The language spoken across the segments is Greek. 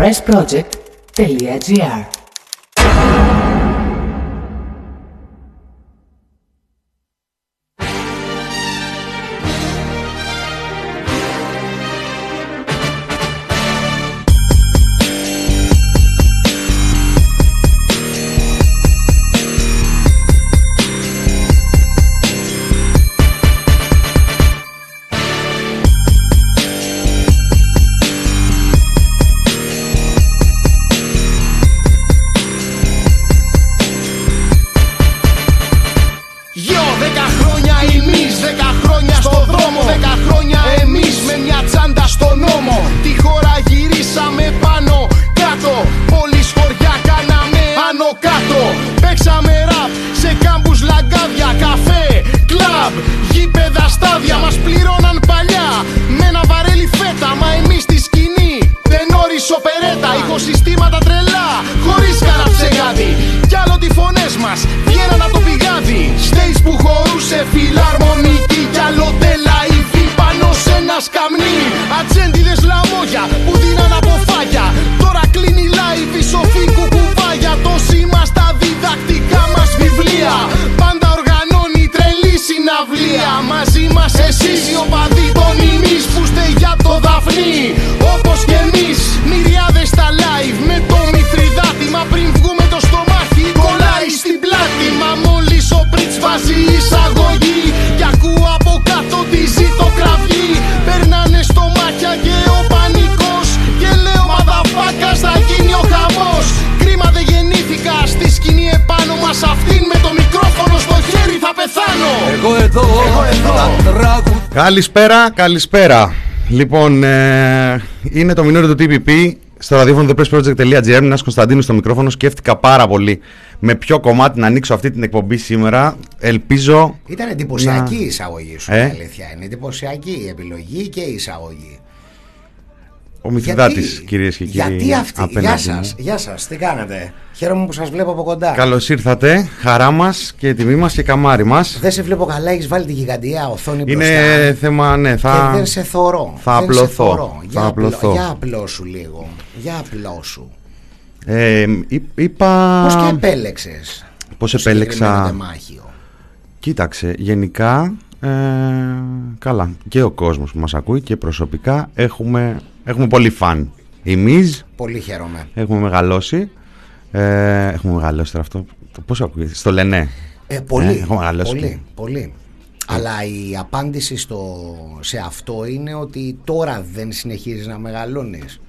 pressproject.gr Καλησπέρα, καλησπέρα. Λοιπόν, ε, είναι το μηνύριο του TPP στο ραδιόφωνο thepressproject.gr. Ένα Κωνσταντίνου στο μικρόφωνο. Σκέφτηκα πάρα πολύ με ποιο κομμάτι να ανοίξω αυτή την εκπομπή σήμερα. Ελπίζω. Ήταν εντυπωσιακή Να. η εισαγωγή σου, Ε; η αλήθεια. Είναι εντυπωσιακή η επιλογή και η εισαγωγή. Ο Μηθυδάτη, κυρίες και κύριοι. Γιατί αυτή. Γεια απέναντι σας, μου. γεια σας, τι κάνετε; Χαίρομαι που σας βλέπω από κοντά. Καλώς ήρθατε. Χαρά μας και τιμή μας και καμάρι μας. Δεν σε βλέπω καλά, έχεις βάλει τη γιγαντιά οθόνη Είναι μπροστά. θέμα, ναι, Και θα. δεν σε θωρώ. θα δεν απλωθώ. Σε θωρώ. Θα Για, απλω- απλωθώ. για απλώσου λίγο. Για απλώσου. Ε, εί- είπα. Πώς και επέλεξες. Πώς επέλεξα. τεμάχιο. Κοίταξε, γενικά ε, καλά και ο κόσμος που μας ακούει και προσωπικά έχουμε, έχουμε πολύ φαν. Εμείς Πολύ χαίρομαι. έχουμε μεγαλώσει. Ε, έχουμε μεγαλώσει τώρα αυτό. το Πώς ακούγεται, στο Λενέ. Ε, πολύ. Ε, έχω μεγαλώσει πολύ, και- πολύ. Αλλά η απάντηση στο, σε αυτό είναι ότι τώρα δεν συνεχίζεις να μεγαλώνεις.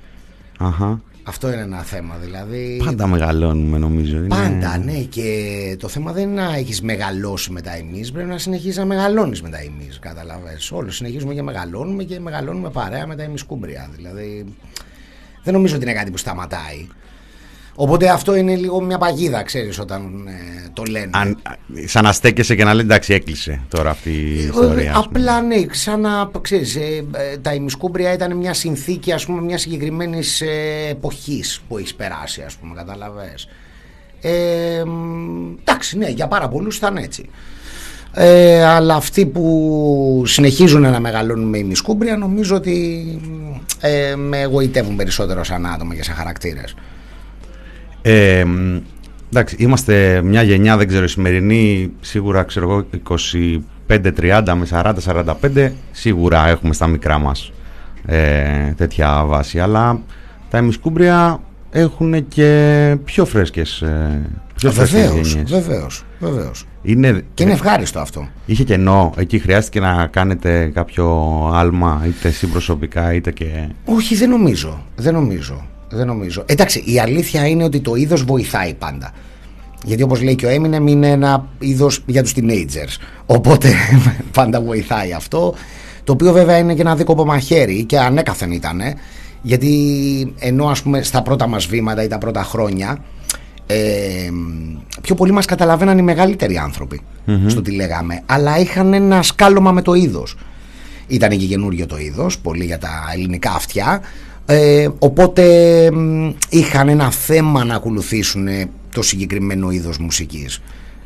Αχα. Αυτό είναι ένα θέμα. Δηλαδή. Πάντα μεγαλώνουμε νομίζω. Είναι- Πάντα, ναι. Και το θέμα δεν είναι να έχεις μεγαλώσει μετά εμείς. Πρέπει να συνεχίζεις να μεγαλώνεις μετά εμείς. Καταλαβέ. Όλοι συνεχίζουμε και μεγαλώνουμε και μεγαλώνουμε παρέα με τα ημισκούμπρια. Δηλαδή. Δεν νομίζω ότι είναι κάτι που σταματάει. Οπότε αυτό είναι λίγο μια παγίδα, ξέρεις, όταν ε, το λένε. Αν, σαν να στέκεσαι και να λέει εντάξει έκλεισε τώρα αυτή η Ε, ιστορία. ας πούμε. Απλά ναι, σαν να ξέρεις, ε, ε, τα ημισκούμπρια ήταν μια συνθήκη ας πούμε μια συγκεκριμένης ε, εποχής που έχεις περάσει ας πούμε καταλαβες. Ε, μ, εντάξει ναι για πάρα πολλούς ήταν έτσι. Ε, αλλά αυτοί που συνεχίζουν να μεγαλώνουν με ημισκούμπρια νομίζω ότι ε, με εγωιτεύουν περισσότερο σαν άτομα και σαν χαρακτήρες. Ε, μ, εντάξει, είμαστε μια γενιά, δεν ξέρω, η σημερινή σίγουρα ξέρω εγώ 25-30 με 40-45 σίγουρα έχουμε στα μικρά μας ε, τέτοια βάση αλλά τα εμισκούμπρια έχουν και πιο φρέσκες, ε, πιο φρέσκες Βεβαίως, γενιές. βεβαίως, βεβαίως. Είναι, Και είναι ευχάριστο αυτό. Είχε κενό, εκεί χρειάστηκε να κάνετε κάποιο άλμα είτε εσύ προσωπικά είτε και... Όχι, δεν νομίζω. Δεν νομίζω. Δεν νομίζω. Εντάξει, η αλήθεια είναι ότι το είδος βοηθάει πάντα. Γιατί όπως λέει και ο Eminem είναι ένα είδος για τους teenagers. Οπότε πάντα βοηθάει αυτό. Το οποίο βέβαια είναι και ένα δίκοπο μαχαίρι και ανέκαθεν ήταν. Γιατί ενώ ας πούμε στα πρώτα μας βήματα ή τα πρώτα χρόνια ε, πιο πολύ μας καταλαβαίναν οι μεγαλύτεροι άνθρωποι στο τι λέγαμε. Αλλά είχαν ένα σκάλωμα με το είδος. Ήταν και καινούριο το είδος, πολύ για τα ελληνικά αυτιά. Ε, οπότε μ, είχαν ένα θέμα να ακολουθήσουν ε, το συγκεκριμένο είδος μουσικής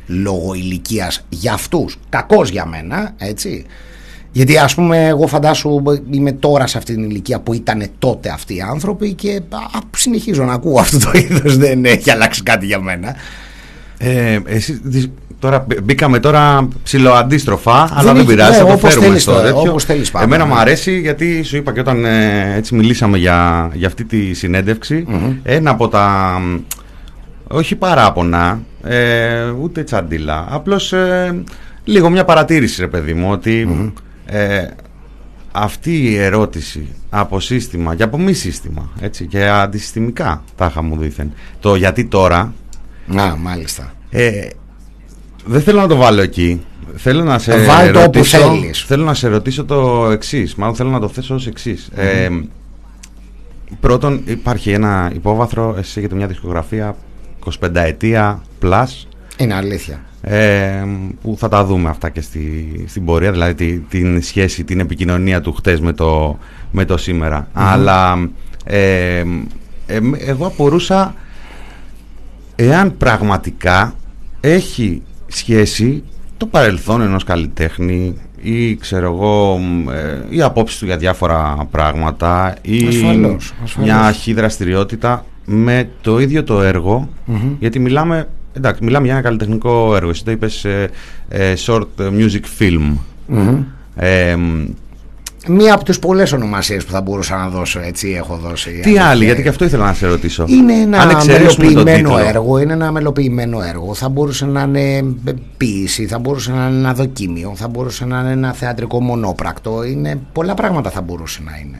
λόγω ηλικίας για αυτούς, κακός για μένα, έτσι Γιατί ας πούμε εγώ φαντάσου είμαι τώρα σε αυτή την ηλικία που ήταν τότε αυτοί οι άνθρωποι και α, συνεχίζω να ακούω αυτό το είδος δεν έχει αλλάξει κάτι για μένα. Ε, εσύ, τώρα μπήκαμε τώρα ψηλοαντίστροφα, αλλά δεν πειράζει, θα το φέρουμε στο τέτοιο. Όπως θέλεις πάμε, Εμένα ναι. μου αρέσει γιατί σου είπα και όταν ε, έτσι μιλήσαμε για, για αυτή τη συνέντευξη, ένα από τα, μ, όχι παράπονα, ε, ούτε τσαντίλα, απλώς ε, λίγο μια παρατήρηση ρε παιδί μου, ότι ε, αυτή η ερώτηση από σύστημα και από μη σύστημα, έτσι, και αντισυστημικά τάχα μου δήθεν, το γιατί τώρα, Να, μάλιστα. ε, δεν θέλω να το βάλω εκεί. Θέλω να σε Βάλ το όπου ρωτήσω, θέλεις. θέλω να σε ρωτήσω το εξής. Μάλλον θέλω να το θέσω ως εξής. Ε, πρώτον, υπάρχει ένα υπόβαθρο. Εσύ έχετε μια δισκογραφία 25 ετία plus. Είναι αλήθεια. Ε, που θα τα δούμε αυτά και στη, στην πορεία, δηλαδή τη- την σχέση, την επικοινωνία του χτες με το, με το σημερα Αλλά ε, ε, εγώ απορούσα εάν πραγματικά έχει σχέση το παρελθόν ενός καλλιτέχνη ή ξέρω εγώ μ, ε, η απόψη του για διάφορα πράγματα ή Ασφαλώς, ασφαλώς. μια αρχή δραστηριότητα με το ίδιο το έργο γιατί μιλάμε εντάξει μιλάμε για ένα καλλιτεχνικό έργο εσύ το είπες ε, ε, short music film. Ε, μ, Μία από τις πολλές ονομασίες που θα μπορούσα να δώσω έτσι έχω δώσει. τι αλήθεια. άλλη γιατί και αυτό ήθελα να σε ρωτήσω Είναι ένα Αν εξαιρέσουμε τον μελοποιημένο τίτλο. έργο, είναι ένα μελοποιημένο έργο. Θα μπορούσε να είναι ποίηση, θα μπορούσε να είναι ένα δοκίμιο, θα μπορούσε να είναι ένα θεατρικό μονόπρακτο. Είναι πολλά πράγματα θα μπορούσε να είναι.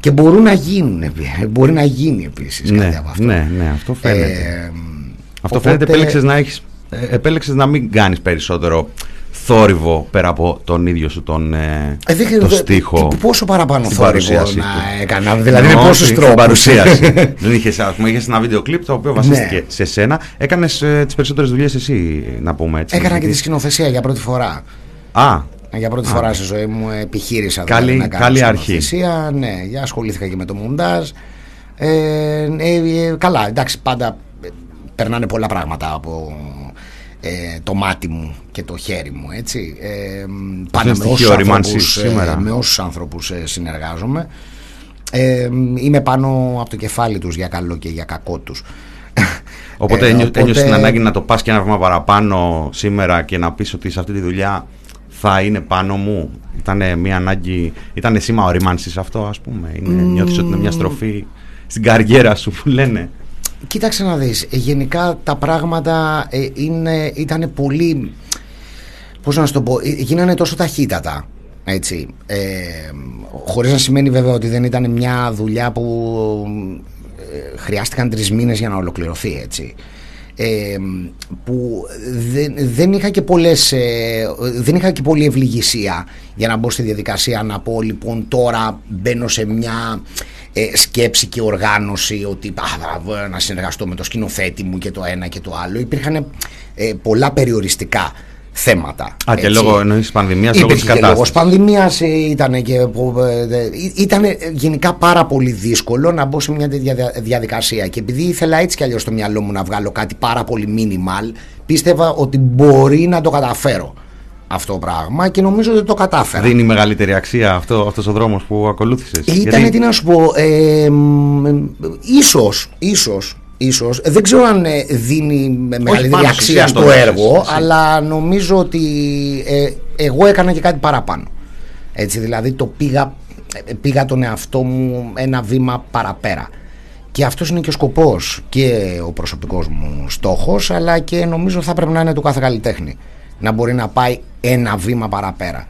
Και μπορούν να γίνουν, επί- μπορεί να γίνει επίσης κάτι ναι, από αυτό. ναι, ναι, αυτό φαίνεται Ε, Αυτό οπότε- φαίνεται επέλεξες να, έχεις, ε, επέλεξες να μην κάνεις περισσότερο θόρυβο πέρα από τον ίδιο σου τον, ε, Ε, δεν- το δε- στίχο τι- Πόσο παραπάνω στην θόρυβο παρουσίαση να του. έκανα, δηλαδή με Εννοώ πόσους στην τρόπους. παρουσίαση. δεν είχες, ας πούμε, είχες ένα βίντεο κλιπ το οποίο βασίστηκε Ναι. σε σένα. Έκανες ε, τις περισσότερες δουλειές εσύ, να πούμε έτσι. Έκανα και τη Γιατί- σκηνοθεσία για πρώτη φορά. Α, Για πρώτη φορά στη ζωή μου επιχείρησα Καλή- δηλαδή, να κάνω καλή αρχή. σκηνοθεσία. Ναι, για ασχολήθηκα και με το μοντάζ. Ε, ε, ε, καλά, εντάξει, πάντα ε, περνάνε πολλά πράγματα από ε, το μάτι μου και το χέρι μου, έτσι. Ε, πάνε με στοιχείο όσους, ρημάνσης άνθρωπους, ε, σήμερα. με όσους άνθρωπους ε, συνεργάζομαι. Ε, είμαι πάνω από το κεφάλι τους για καλό και για κακό τους. οπότε, Ε, ένιω- οπότε- ένιωσες την ανάγκη να το πας και ένα βήμα παραπάνω σήμερα και να πεις ότι σε αυτή τη δουλειά θα είναι πάνω μου. Ήταν μια ανάγκη, ήταν σήμα ορίμανσης αυτό ας πούμε. Είναι, Νιώθεις ότι είναι μια στροφή στην καριέρα σου που λένε. Κοίταξε να δεις, ε, γενικά τα πράγματα ε, είναι, ήταν πολύ, πώς να σου το πω, ε, γίνανε τόσο ταχύτατα, έτσι, ε, χωρίς να σημαίνει βέβαια ότι δεν ήταν μια δουλειά που ε, χρειάστηκαν τρεις μήνες για να ολοκληρωθεί, έτσι. Ε, που δεν, δεν είχα και πολλές ε, δεν είχα και πολλή ευληγησία για να μπω στη διαδικασία να πω λοιπόν τώρα μπαίνω σε μια ε, σκέψη και οργάνωση ότι α, θα- να συνεργαστώ με το σκηνοθέτη μου και το ένα και το άλλο υπήρχαν ε, πολλά περιοριστικά θέματα Α, και έτσι. λόγω εννοείς πανδημίας, λόγω της Υπήρχε και λόγος κατάστασης. πανδημίας ε, ήταν και ήταν γενικά πάρα πολύ δύσκολο να μπω σε μια τέτοια δια- διαδικασία και επειδή ήθελα έτσι κι αλλιώς στο μυαλό μου να βγάλω κάτι πάρα πολύ minimal πίστευα ότι μπορεί να το καταφέρω αυτό το πράγμα και νομίζω ότι το κατάφερα Δίνει μεγαλύτερη αξία αυτό, αυτός ο δρόμος που ακολούθησες. ήταν, Γιατί- τι να σου πω, ε, μ, ε, ίσως, ίσως, ίσως, δεν ξέρω αν ε, δίνει με μεγαλύτερη πάνω σου, αξία εσύ αν το στο δώσεις, έργο, εσύ. αλλά νομίζω ότι ε, εγώ έκανα και κάτι παραπάνω. Έτσι, δηλαδή το πήγα, ε, πήγα τον εαυτό μου ένα βήμα παραπέρα. Και αυτός είναι και ο σκοπός και ο προσωπικός μου στόχος, αλλά και νομίζω θα πρέπει να είναι του κάθε καλλιτέχνη. Να μπορεί να πάει ένα βήμα παραπέρα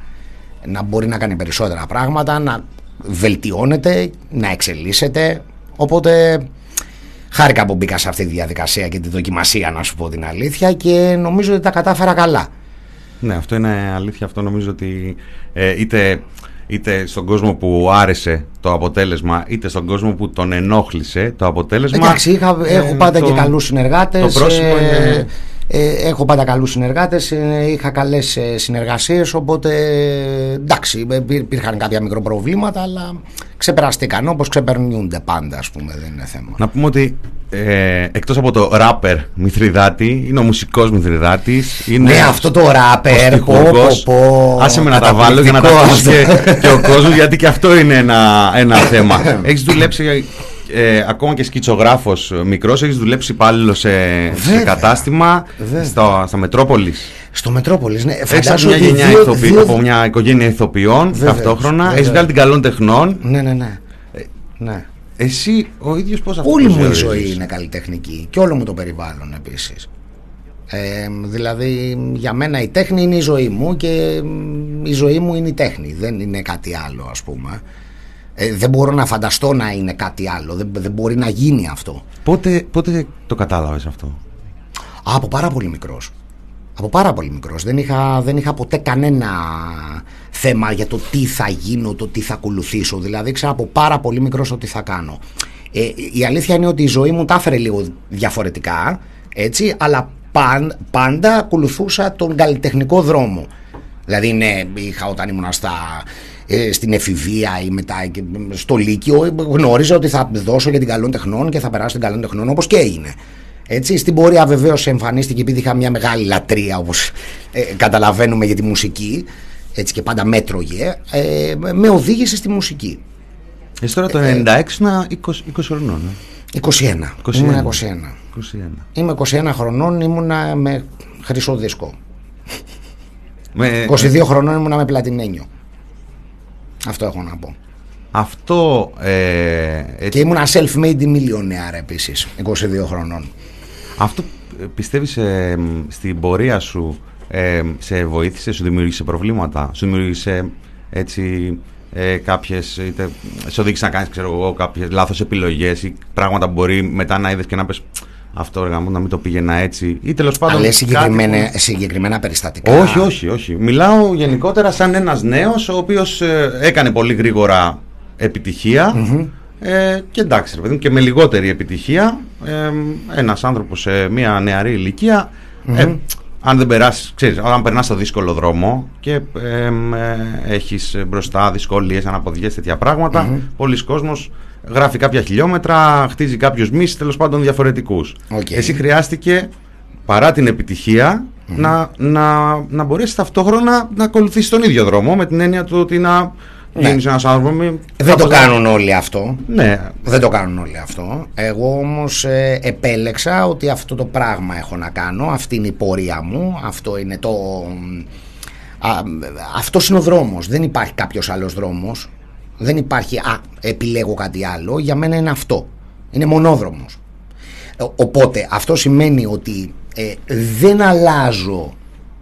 να μπορεί να κάνει περισσότερα πράγματα, να βελτιώνεται, να εξελίσσεται. Οπότε χάρηκα που μπήκα σε αυτή τη διαδικασία και τη δοκιμασία να σου πω την αλήθεια και νομίζω ότι τα κατάφερα καλά. Ναι, αυτό είναι αλήθεια. Αυτό νομίζω ότι ε, είτε, είτε στον κόσμο που άρεσε το αποτέλεσμα, είτε στον κόσμο που τον ενόχλησε το αποτέλεσμα. Εντάξει, είχα, ε, έχω πάντα το- και καλούς συνεργάτες. Το πρόσωπο ε, είναι. Ε, έχω πάντα καλούς συνεργάτες, ε, είχα καλές ε, συνεργασίες, οπότε εντάξει, ε, υπήρχαν κάποια μικροπροβλήματα, αλλά ξεπεραστήκαν όπως ξεπερνιούνται πάντα, ας πούμε, δεν είναι θέμα. Να πούμε ότι ε, εκτός από το ράπερ Μηθριδάτη, είναι ο μουσικός Μηθριδάτης. Είναι ναι, αυτό το ράπερ, πω, πω, πω, Άσε με να τα βάλω για να τα ακούσει και, και ο κόσμος, γιατί και αυτό είναι ένα, ένα θέμα. Έχεις δουλέψει ε, ακόμα και σκητσογράφος μικρός, έχεις δουλέψει υπάλληλο σε, σε κατάστημα στο, στα Μετρόπολης. Στο Μετρόπολης, ναι. Έχεις από μια, ότι γενιά δύο- ηθοποιη- δύο- από μια οικογένεια ηθοποιών Βέβαια, ταυτόχρονα. βέβαια. Έχεις βγάλει την καλών τεχνών. Ναι, ναι, ναι. ναι. Εσύ ο ίδιος πώς αυτό Όλη το μου η θεωρείς; ζωή είναι καλλιτεχνική και όλο μου το περιβάλλον επίσης. Ε, δηλαδή για μένα η τέχνη είναι η ζωή μου και μ, η ζωή μου είναι η τέχνη, δεν είναι κάτι άλλο ας πούμε. Ε, δεν μπορώ να φανταστώ να είναι κάτι άλλο, δεν, δεν μπορεί να γίνει αυτό. Πότε, πότε το κατάλαβες αυτό; Α, από πάρα πολύ μικρός. Από πάρα πολύ μικρός. Δεν είχα, δεν είχα ποτέ κανένα θέμα για το τι θα γίνω, το τι θα ακολουθήσω. Δηλαδή ήξερα από πάρα πολύ μικρός το τι θα κάνω. Ε, η αλήθεια είναι ότι η ζωή μου τα έφερε λίγο διαφορετικά, έτσι, αλλά παν- πάντα ακολουθούσα τον καλλιτεχνικό δρόμο. Δηλαδή, ναι, είχα όταν ήμουν στα, ε, στην εφηβεία ή μετά και στο Λύκειο, ε, γνώριζα ότι θα δώσω για την καλών τεχνών και θα περάσω την καλών τεχνών όπως και έγινε. Έτσι, στην πορεία βεβαίως εμφανίστηκε επειδή είχα μια μεγάλη λατρεία όπως ε, καταλαβαίνουμε για τη μουσική έτσι και πάντα μέτρωγε ε, με οδήγησε στη μουσική Εσύ τώρα το 96 να 20, 20 χρονών. ε. 21, 21. ήμουν 21 21. Είμαι 21 χρονών, ήμουνα με χρυσό δίσκο Με, 22 χρονών ήμουνα με πλατινένιο Αυτό έχω να πω. Αυτό ε, έτσι, Και ήμουνα self-made millionaire επίσης 22 χρονών. Αυτό ε, πιστεύεις ε, μ, στην πορεία σου ε, σε βοήθησε, σου δημιούργησε προβλήματα, σου δημιούργησε έτσι ε, κάποιες, είτε, σε οδήγησες να κάνεις ξέρω εγώ κάποιες λάθος επιλογές ή πράγματα που μπορεί μετά να είδες και να πες αυτό έργα μου να μην το πήγαινα έτσι. Ή τέλος πάντων Αλλά κάτι συγκεκριμένα, που- συγκεκριμένα περιστατικά. Όχι, όχι, όχι. Μιλάω γενικότερα σαν ένας νέος ο οποίος ε, έκανε πολύ γρήγορα επιτυχία. Ε, και εντάξει, ρε παιδί μου, και με λιγότερη επιτυχία. Ε, ένας άνθρωπος σε μια νεαρή ηλικία, ε, αν δεν περάσεις, ξέρεις, αν περνάς το δύσκολο δρόμο και ε, ε, έχεις μπροστά δυσκολίες, αναποδιές, τέτοια πράγματα, πολλοί κόσμος γράφει κάποια χιλιόμετρα, χτίζει κάποιους μυς, τέλος πάντων διαφορετικούς. Οκ. Εσύ χρειάστηκε παρά την επιτυχία να, να, να μπορέσεις ταυτόχρονα να ακολουθήσεις τον ίδιο δρόμο με την έννοια του ότι να Ναι. γίνεις ένας άνθρωπος με- Δεν το κάπως- κάνουν όλοι αυτό Ναι, Δεν το κάνουν όλοι αυτό. Εγώ όμως ε, επέλεξα ότι αυτό το πράγμα έχω να κάνω. Αυτή είναι η πορεία μου. Αυτό είναι το... Α, αυτός είναι ο δρόμος. Δεν υπάρχει κάποιος άλλος δρόμος. Δεν υπάρχει «Α, επιλέγω κάτι άλλο». Για μένα είναι αυτό. Είναι μονόδρομος. Ε, Οπότε αυτό σημαίνει ότι ε, δεν αλλάζω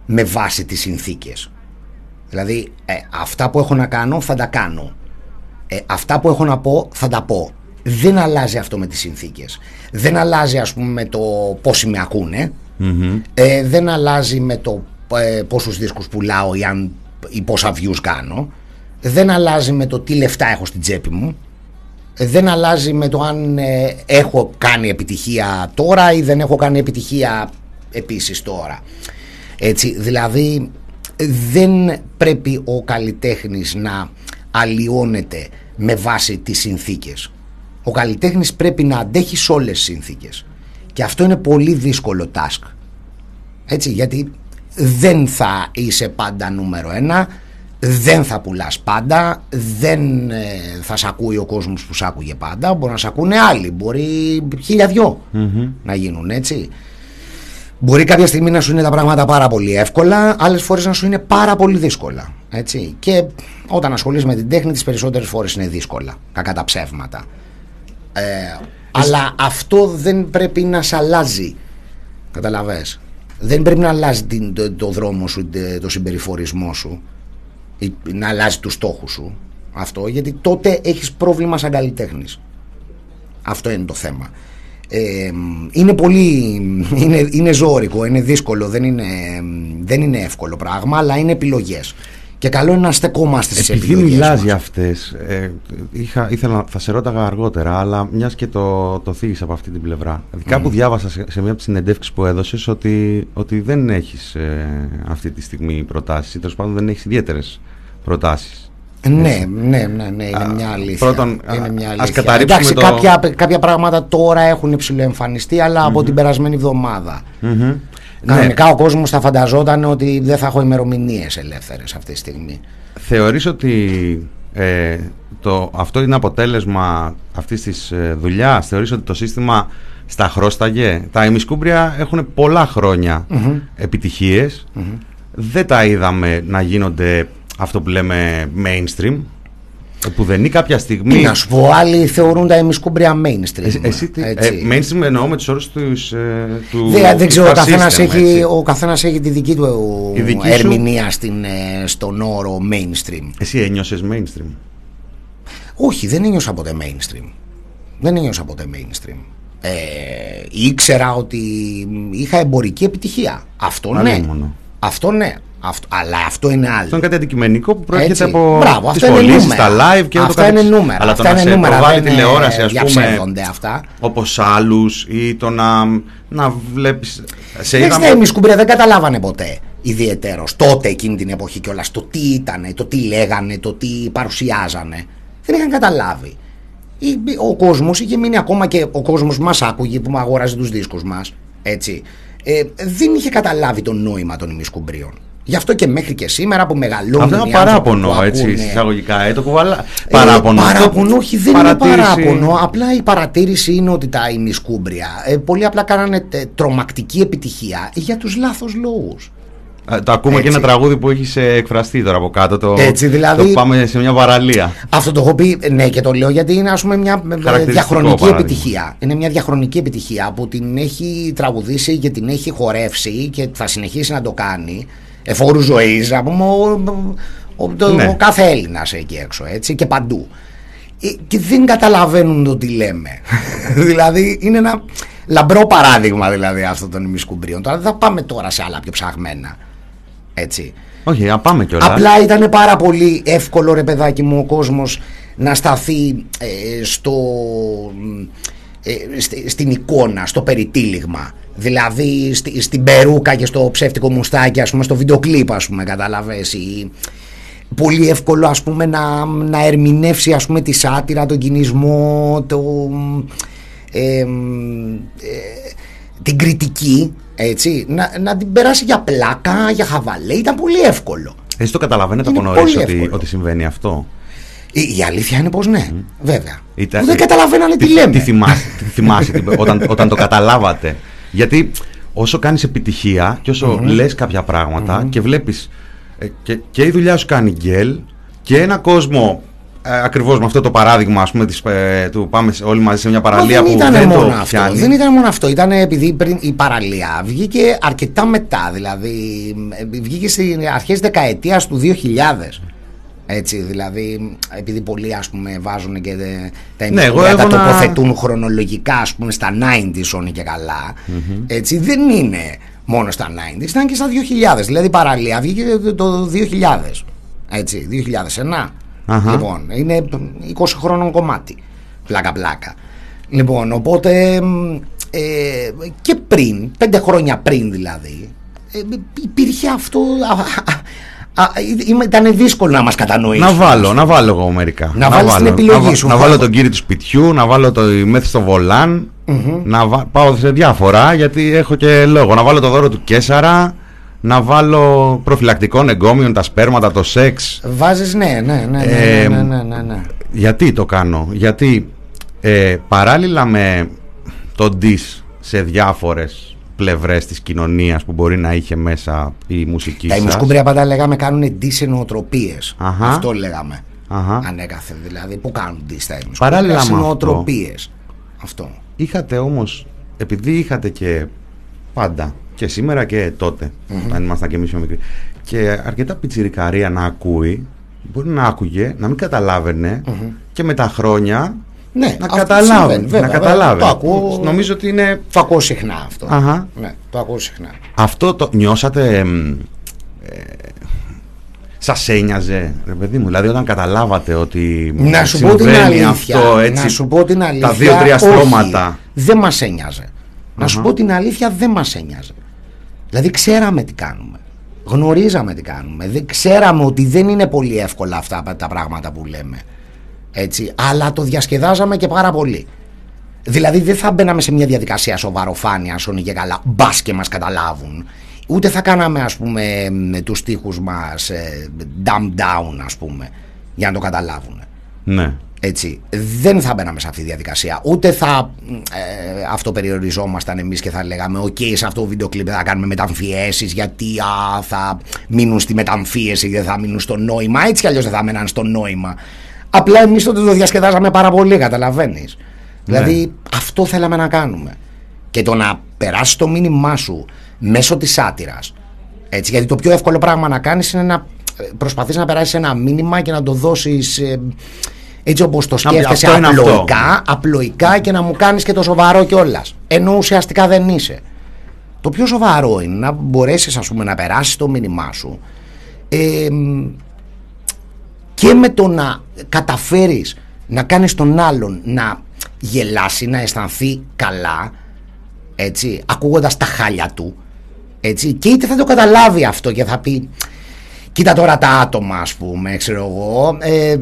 με βάση τις συνθήκες. Δηλαδή ε, αυτά που έχω να κάνω θα τα κάνω. Ε, αυτά που έχω να πω θα τα πω. Δεν αλλάζει αυτό με τις συνθήκες. Δεν αλλάζει ας πούμε με το πόσοι με ακούνε. Ε, δεν αλλάζει με το ε, πόσους δίσκους πουλάω ή, αν, ή πόσα views κάνω. Δεν αλλάζει με το τι λεφτά έχω στην τσέπη μου. Ε, δεν αλλάζει με το αν ε, έχω κάνει επιτυχία τώρα ή δεν έχω κάνει επιτυχία επίσης τώρα. Έτσι, δηλαδή δεν πρέπει ο καλλιτέχνης να αλλοιώνεται με βάση τις συνθήκες. Ο καλλιτέχνης πρέπει να αντέχει σε όλες τις συνθήκες. Και αυτό είναι πολύ δύσκολο task. Έτσι, γιατί δεν θα είσαι πάντα νούμερο ένα, δεν θα πουλάς πάντα, δεν ε, θα σ' ακούει ο κόσμος που σ' άκουγε πάντα, μπορεί να σ' ακούνε άλλοι, μπορεί χίλια δυο να γίνουν έτσι. Μπορεί κάποια στιγμή να σου είναι τα πράγματα πάρα πολύ εύκολα, άλλες φορές να σου είναι πάρα πολύ δύσκολα. Έτσι. Και όταν ασχολείσαι με την τέχνη, τις περισσότερες φορές είναι δύσκολα. Κακά τα ψεύματα. Ε, αλλά αυτό δεν πρέπει να σε αλλάζει. Καταλαβες. Δεν πρέπει να αλλάζει την, το, το δρόμο σου, τε- το συμπεριφορισμό σου ή να αλλάζει τους στόχους σου. Αυτό γιατί τότε έχεις πρόβλημα σαν καλλιτέχνης. Αυτό είναι το θέμα. Ε, είναι πολύ είναι, είναι ζώρικο, είναι δύσκολο δεν είναι, δεν είναι εύκολο πράγμα αλλά είναι επιλογές Και καλό είναι να στεκόμαστε στις Επειδή μιλάς για αυτές, ε, ήθελα, θα σε ρώταγα αργότερα, αλλά μιας και το, το θίγεις από αυτή την πλευρά. Mm. Κάπου διάβασα σε, σε μια από τις συνεντεύξεις που έδωσες ότι, ότι δεν έχεις ε, αυτή τη στιγμή προτάσεις ή τέλος πάντων δεν έχεις ιδιαίτερες προτάσεις. Ναι, ναι, ναι, ναι, είναι μια αλήθεια. Πρώτον, είναι μια αλήθεια. Ας καταρρύψουμε Εντάξει, το... κάποια, κάποια πράγματα τώρα έχουν υψηλοεμφανιστεί, αλλά mm-hmm. από την περασμένη εβδομάδα. Mm-hmm. Κανονικά ναι. ο κόσμος θα φανταζόταν ότι δεν θα έχω ημερομηνίες ελεύθερες αυτή τη στιγμή. Θεωρείς ότι ε, το, αυτό είναι αποτέλεσμα αυτής της ε, δουλειάς, θεωρείς ότι το σύστημα στα χρώσταγε. Τα ημισκούμπρια έχουν πολλά χρόνια mm-hmm. επιτυχίες. Δεν τα είδαμε να γίνονται αυτό που λέμε mainstream που δεν είναι κάποια στιγμή. να σου πω, άλλοι θεωρούν τα εμισκούμπρια mainstream. Ε, εσύ, ε, mainstream εννοώ με τους όρους ε, του. Δεν, δεν ξέρω, ο καθένας έχει, ο καθένας έχει τη δική του ερμηνεία στην, ε, στον όρο mainstream. Εσύ ένιωσες mainstream; Όχι, δεν ένιωσα ποτέ mainstream. Δεν ένιωσα ποτέ mainstream. Ε, ήξερα ότι είχα εμπορική επιτυχία. Αυτό ναι. Αυτό ναι. Αυτό, αλλά αυτό είναι άλλο. Αυτό είναι κάτι αντικειμενικό που προέρχεται από τις πωλήσει, τα live και αυτά είναι νούμερα. Αλλά αυτά το να σε προβάλλει τηλεόραση, ας πούμε. αυτά. Όπως άλλους ή το να, να βλέπεις. Σε είδαμε... σκουμπρία δεν καταλάβανε ποτέ ιδιαίτερος τότε εκείνη την εποχή κιόλας το τι ήταν, το τι λέγανε, το τι παρουσιάζανε. Δεν είχαν καταλάβει. Ο κόσμος είχε μείνει ακόμα και ο κόσμος μας άκουγε που αγόραζε τους δίσκους μας. Έτσι. Ε, δεν είχε καταλάβει το νόημα των ημισκουμπρίων. Γι' αυτό και μέχρι και σήμερα που μεγαλώνουν. Αυτό είναι παράπονο, έτσι, εισαγωγικά. Ε, το κουβαλά. Παράπονο. Ε, παράπονο, όχι, δεν παρατήρηση... είναι παράπονο. Απλά η παρατήρηση είναι ότι τα ημισκούμπρια ε, πολύ απλά κάνανε ε, τρομακτική επιτυχία για τους λάθος λόγους. Ε, το ακούμε Έτσι. και ένα τραγούδι που έχεις εκφραστεί τώρα από κάτω. Το, Έτσι, δηλαδή, το πάμε σε μια παραλία. Αυτό το έχω πει, ναι, και το λέω γιατί είναι ας πούμε, μια διαχρονική παράδειγμα. επιτυχία. Είναι μια διαχρονική επιτυχία που την έχει τραγουδήσει και την έχει χορεύσει και θα συνεχίσει να το κάνει εφόρου ζωή, να πούμε, ο, ναι. ο, κάθε Έλληνας εκεί έξω έτσι, και παντού. Ε, και δεν καταλαβαίνουν το τι λέμε. δηλαδή είναι ένα λαμπρό παράδειγμα δηλαδή αυτό των ημισκουμπρίων. Τώρα δεν θα πάμε τώρα σε άλλα πιο ψαγμένα. Έτσι. Όχι, να πάμε κιόλας. Απλά ήταν πάρα πολύ εύκολο ρε παιδάκι μου ο κόσμος να σταθεί ε, στο, ε, στην εικόνα, στο περιτύλιγμα. Δηλαδή στη, στην περούκα και στο ψεύτικο μουστάκι, ας πούμε, στο βίντεο κλιπ, ας πούμε, καταλαβες, ή πολύ εύκολο, ας πούμε, να, να ερμηνεύσει, ας πούμε, τη σάτυρα, τον κινησμό, το, ε, ε, την κριτική, έτσι, να, να την περάσει για πλάκα, για χαβαλέ, ήταν πολύ εύκολο. Εσύ το καταλαβαίνετε από νωρίς ότι, ότι συμβαίνει αυτό; Η, η αλήθεια είναι πως ναι, βέβαια. Ήταν, δεν καταλαβαίνανε τι, τι λέμε. Τι θυμάσαι, τι θυμάσαι όταν, όταν το καταλάβατε; Γιατί όσο κάνεις επιτυχία και όσο mm-hmm. λες κάποια και βλέπεις. Ε, και, και η δουλειά σου κάνει γκέλ και ένα κόσμο ε, ακριβώς με αυτό το παράδειγμα ας πούμε, της, ε, του πάμε όλοι μαζί σε μια παραλία που δεν μόνο το αυτό, Δεν ήταν μόνο αυτό, ήταν επειδή πριν η παραλία βγήκε αρκετά μετά, δηλαδή ε, βγήκε στις αρχές δεκαετίας του 2000. Έτσι, δηλαδή, επειδή πολλοί ας πούμε βάζουν και τα ναι, τα τοποθετούν χρονολογικά ας πούμε στα 90s όνει και καλα Έτσι, δεν είναι μόνο στα 90s, ήταν και στα 2000. Δηλαδή, παραλία βγήκε το 2000. Έτσι, 2001. uh Λοιπόν, είναι 20 χρόνων κομμάτι. Πλάκα-πλάκα. Λοιπόν, οπότε ε, και πριν, πέντε χρόνια πριν δηλαδή, ε, υπήρχε αυτό ε, Ήταν δύσκολο να μας κατανοήσεις. Να βάλω, να βάλω εγώ μερικά. Να, βάλω την επιλογή να, σου. Να βάλω τον κύριο του σπιτιού, να βάλω το μέθη στο βολάν. Να πάω σε διάφορα γιατί έχω και λόγο. Να βάλω το δώρο του Κέσσαρα. Να βάλω προφυλακτικών εγκόμιων, τα σπέρματα, το σεξ. Βάζεις, ναι, ναι, ναι, ε, ναι, ναι, ναι, ναι, Γιατί το κάνω, Γιατί ε, παράλληλα με τον ντυ σε διάφορες πλευρές της κοινωνίας που μπορεί να είχε μέσα η μουσική. Τα ημουσκούμπρια πάντα λέγαμε κάνουν ντύσει νοοτροπίες. Αυτό λέγαμε. Αχα. Ανέκαθεν δηλαδή. Πού κάνουν ντύσει τα ημουσκούμπρια. Παράλληλα με νοοτροπίες. Αυτό. Είχατε όμως, επειδή είχατε και πάντα και σήμερα και τότε, mm-hmm. αν ήμασταν και εμείς πιο μικροί, και αρκετά πιτσιρικαρία να ακούει, μπορεί να άκουγε, να μην καταλαβαινε και με τα χρόνια ναι, να καταλάβει. να καταλάβει. Το ακούω. Νομίζω ότι είναι. Το ακούω συχνά αυτό. Αχα. Ναι, το ακούω συχνά. Αυτό το νιώσατε. Ε, Σας ένοιαζε, ρε παιδί μου, δηλαδή όταν καταλάβατε ότι Να σου πω την συμβαίνει αλήθεια. αυτό έτσι, να σου πω την αλήθεια. τα δύο-τρία όχι, στρώματα. δεν μας ένοιαζε. Να σου Αχα. πω την αλήθεια, δεν μας ένοιαζε. Δηλαδή, ξέραμε τι κάνουμε. Γνωρίζαμε τι κάνουμε. Δεν, ξέραμε ότι δεν είναι πολύ εύκολα αυτά τα πράγματα που λέμε. Έτσι, αλλά το διασκεδάζαμε και πάρα πολύ. Δηλαδή δεν θα μπαίναμε σε μια διαδικασία σοβαροφάνεια όνει και καλά μπας και μας καταλάβουν ούτε θα κάναμε ας πούμε με τους στίχους μας ε, dumb down ας πούμε για να το καταλάβουν Ναι. έτσι, δεν θα μπαίναμε σε αυτή τη διαδικασία. Ούτε θα ε, αυτοπεριοριζόμασταν εμείς και θα λέγαμε: Οκ, σε αυτό το βίντεο κλιπ θα κάνουμε μεταμφιέσεις, γιατί α, θα μείνουν στη μεταμφίεση και δεν θα μείνουν στο νόημα. Έτσι κι αλλιώς δεν θα μείναν στο νόημα. Απλά εμείς τότε το διασκεδάζαμε πάρα πολύ, καταλαβαίνεις. Δηλαδή, αυτό θέλαμε να κάνουμε. Και το να περάσει το μήνυμά σου μέσω της σάτυρας. Έτσι, γιατί το πιο εύκολο πράγμα να κάνεις είναι να προσπαθείς να περάσεις ένα μήνυμα και να το δώσεις έτσι όπως το σκέφτεσαι αυτό είναι αυτό. απλοϊκά, απλοϊκά και να μου κάνεις και το σοβαρό κιόλας. Ενώ ουσιαστικά δεν είσαι. Το πιο σοβαρό είναι να μπορέσεις ας πούμε να περάσεις το μήνυμά σου ε, και με το να καταφέρεις να κάνεις τον άλλον να γελάσει, να αισθανθεί καλά έτσι, ακούγοντας τα χάλια του έτσι, και είτε θα το καταλάβει αυτό και θα πει Κοίτα τώρα τα άτομα, ας πούμε, ξέρω εγώ, ε,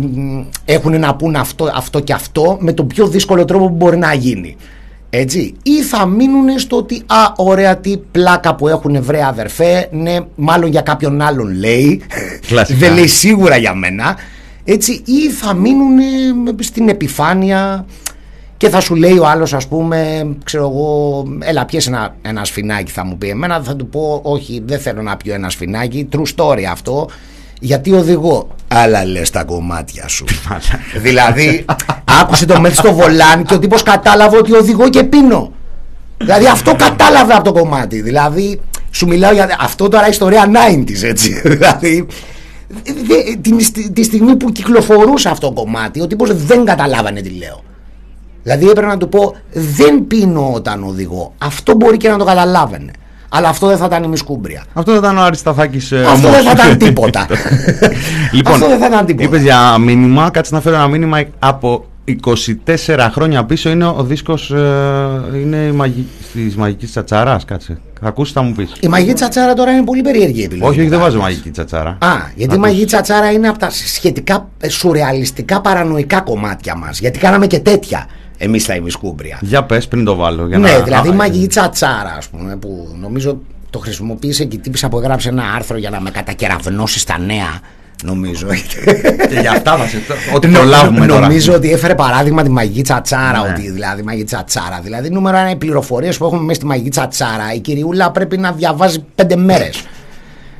έχουν να πούν αυτό, αυτό και αυτό με τον πιο δύσκολο τρόπο που μπορεί να γίνει. Έτσι. Ή θα μείνουν στο ότι, α, ωραία, τι πλάκα που έχουν βρε αδερφέ, ναι, μάλλον για κάποιον άλλον λέει, Κλασικά. δεν λέει σίγουρα για μένα. Έτσι, ή θα μείνουν στην επιφάνεια και θα σου λέει ο άλλος ας πούμε ξέρω εγώ έλα πιες ένα, ένα σφινάκι θα μου πει εμένα θα του πω όχι δεν θέλω να πιω ένα σφινάκι true story αυτό γιατί οδηγώ αλλά λες τα κομμάτια σου. Δηλαδή άκουσε το μέθη στο βολάν και ο τύπος κατάλαβε ότι οδηγώ και πίνω. Δηλαδή αυτό κατάλαβε από το κομμάτι. Δηλαδή σου μιλάω για αυτό τώρα ιστορία 90s έτσι. Δηλαδή δε- την, στι- τη στιγμή που κυκλοφορούσε αυτό το κομμάτι ο τύπος δεν καταλάβανε τι λέω. Δηλαδή έπρεπε να του πω δεν πίνω όταν οδηγώ. Αυτό μπορεί και να το καταλάβαινε. Αλλά αυτό δεν θα ήταν η μισκούμπρια. Αυτό δεν ήταν ο Αρισταθάκης ε, Αυτό όμως. δεν θα ήταν τίποτα. Λοιπόν, Αυτό δεν θα ήταν τίποτα. είπες για μήνυμα, κάτσε να φέρω ένα μήνυμα από 24 χρόνια πίσω είναι ο δίσκος ε, είναι η μαγι... της μαγικής τσατσαράς, κάτσε. Θα ακούσεις θα μου πεις. Η μαγική τσατσάρα τώρα είναι πολύ περίεργη επιλογή. όχι, όχι, δεν που βάζω κάνεις. μαγική τσατσάρα. Α, γιατί η Ακούς. μαγική τσατσάρα είναι από τα σχετικά ε, σουρεαλιστικά παρανοϊκά κομμάτια μας. Γιατί κάναμε και τέτοια εμείς στα ημισκούμπρια. Για πες πριν το βάλω. Για Ναι, να... δηλαδή η Α, μαγική τσατσάρα, ας πούμε, που νομίζω το χρησιμοποίησε και η τύπησα που έγραψε ένα άρθρο για να με κατακεραυνώσει στα νέα. Νομίζω. Και για αυτά θα σε... Ό,τι Νο- προλάβουμε τώρα. Νομίζω ότι έφερε παράδειγμα τη μαγική τσατσάρα. Ναι. Ότι δηλαδή μαγική τσατσάρα. Δηλαδή, νούμερο ένα, οι πληροφορίες που έχουμε μέσα στη μαγική τσατσάρα. Η κυριούλα πρέπει να διαβάζει πέντε μέρες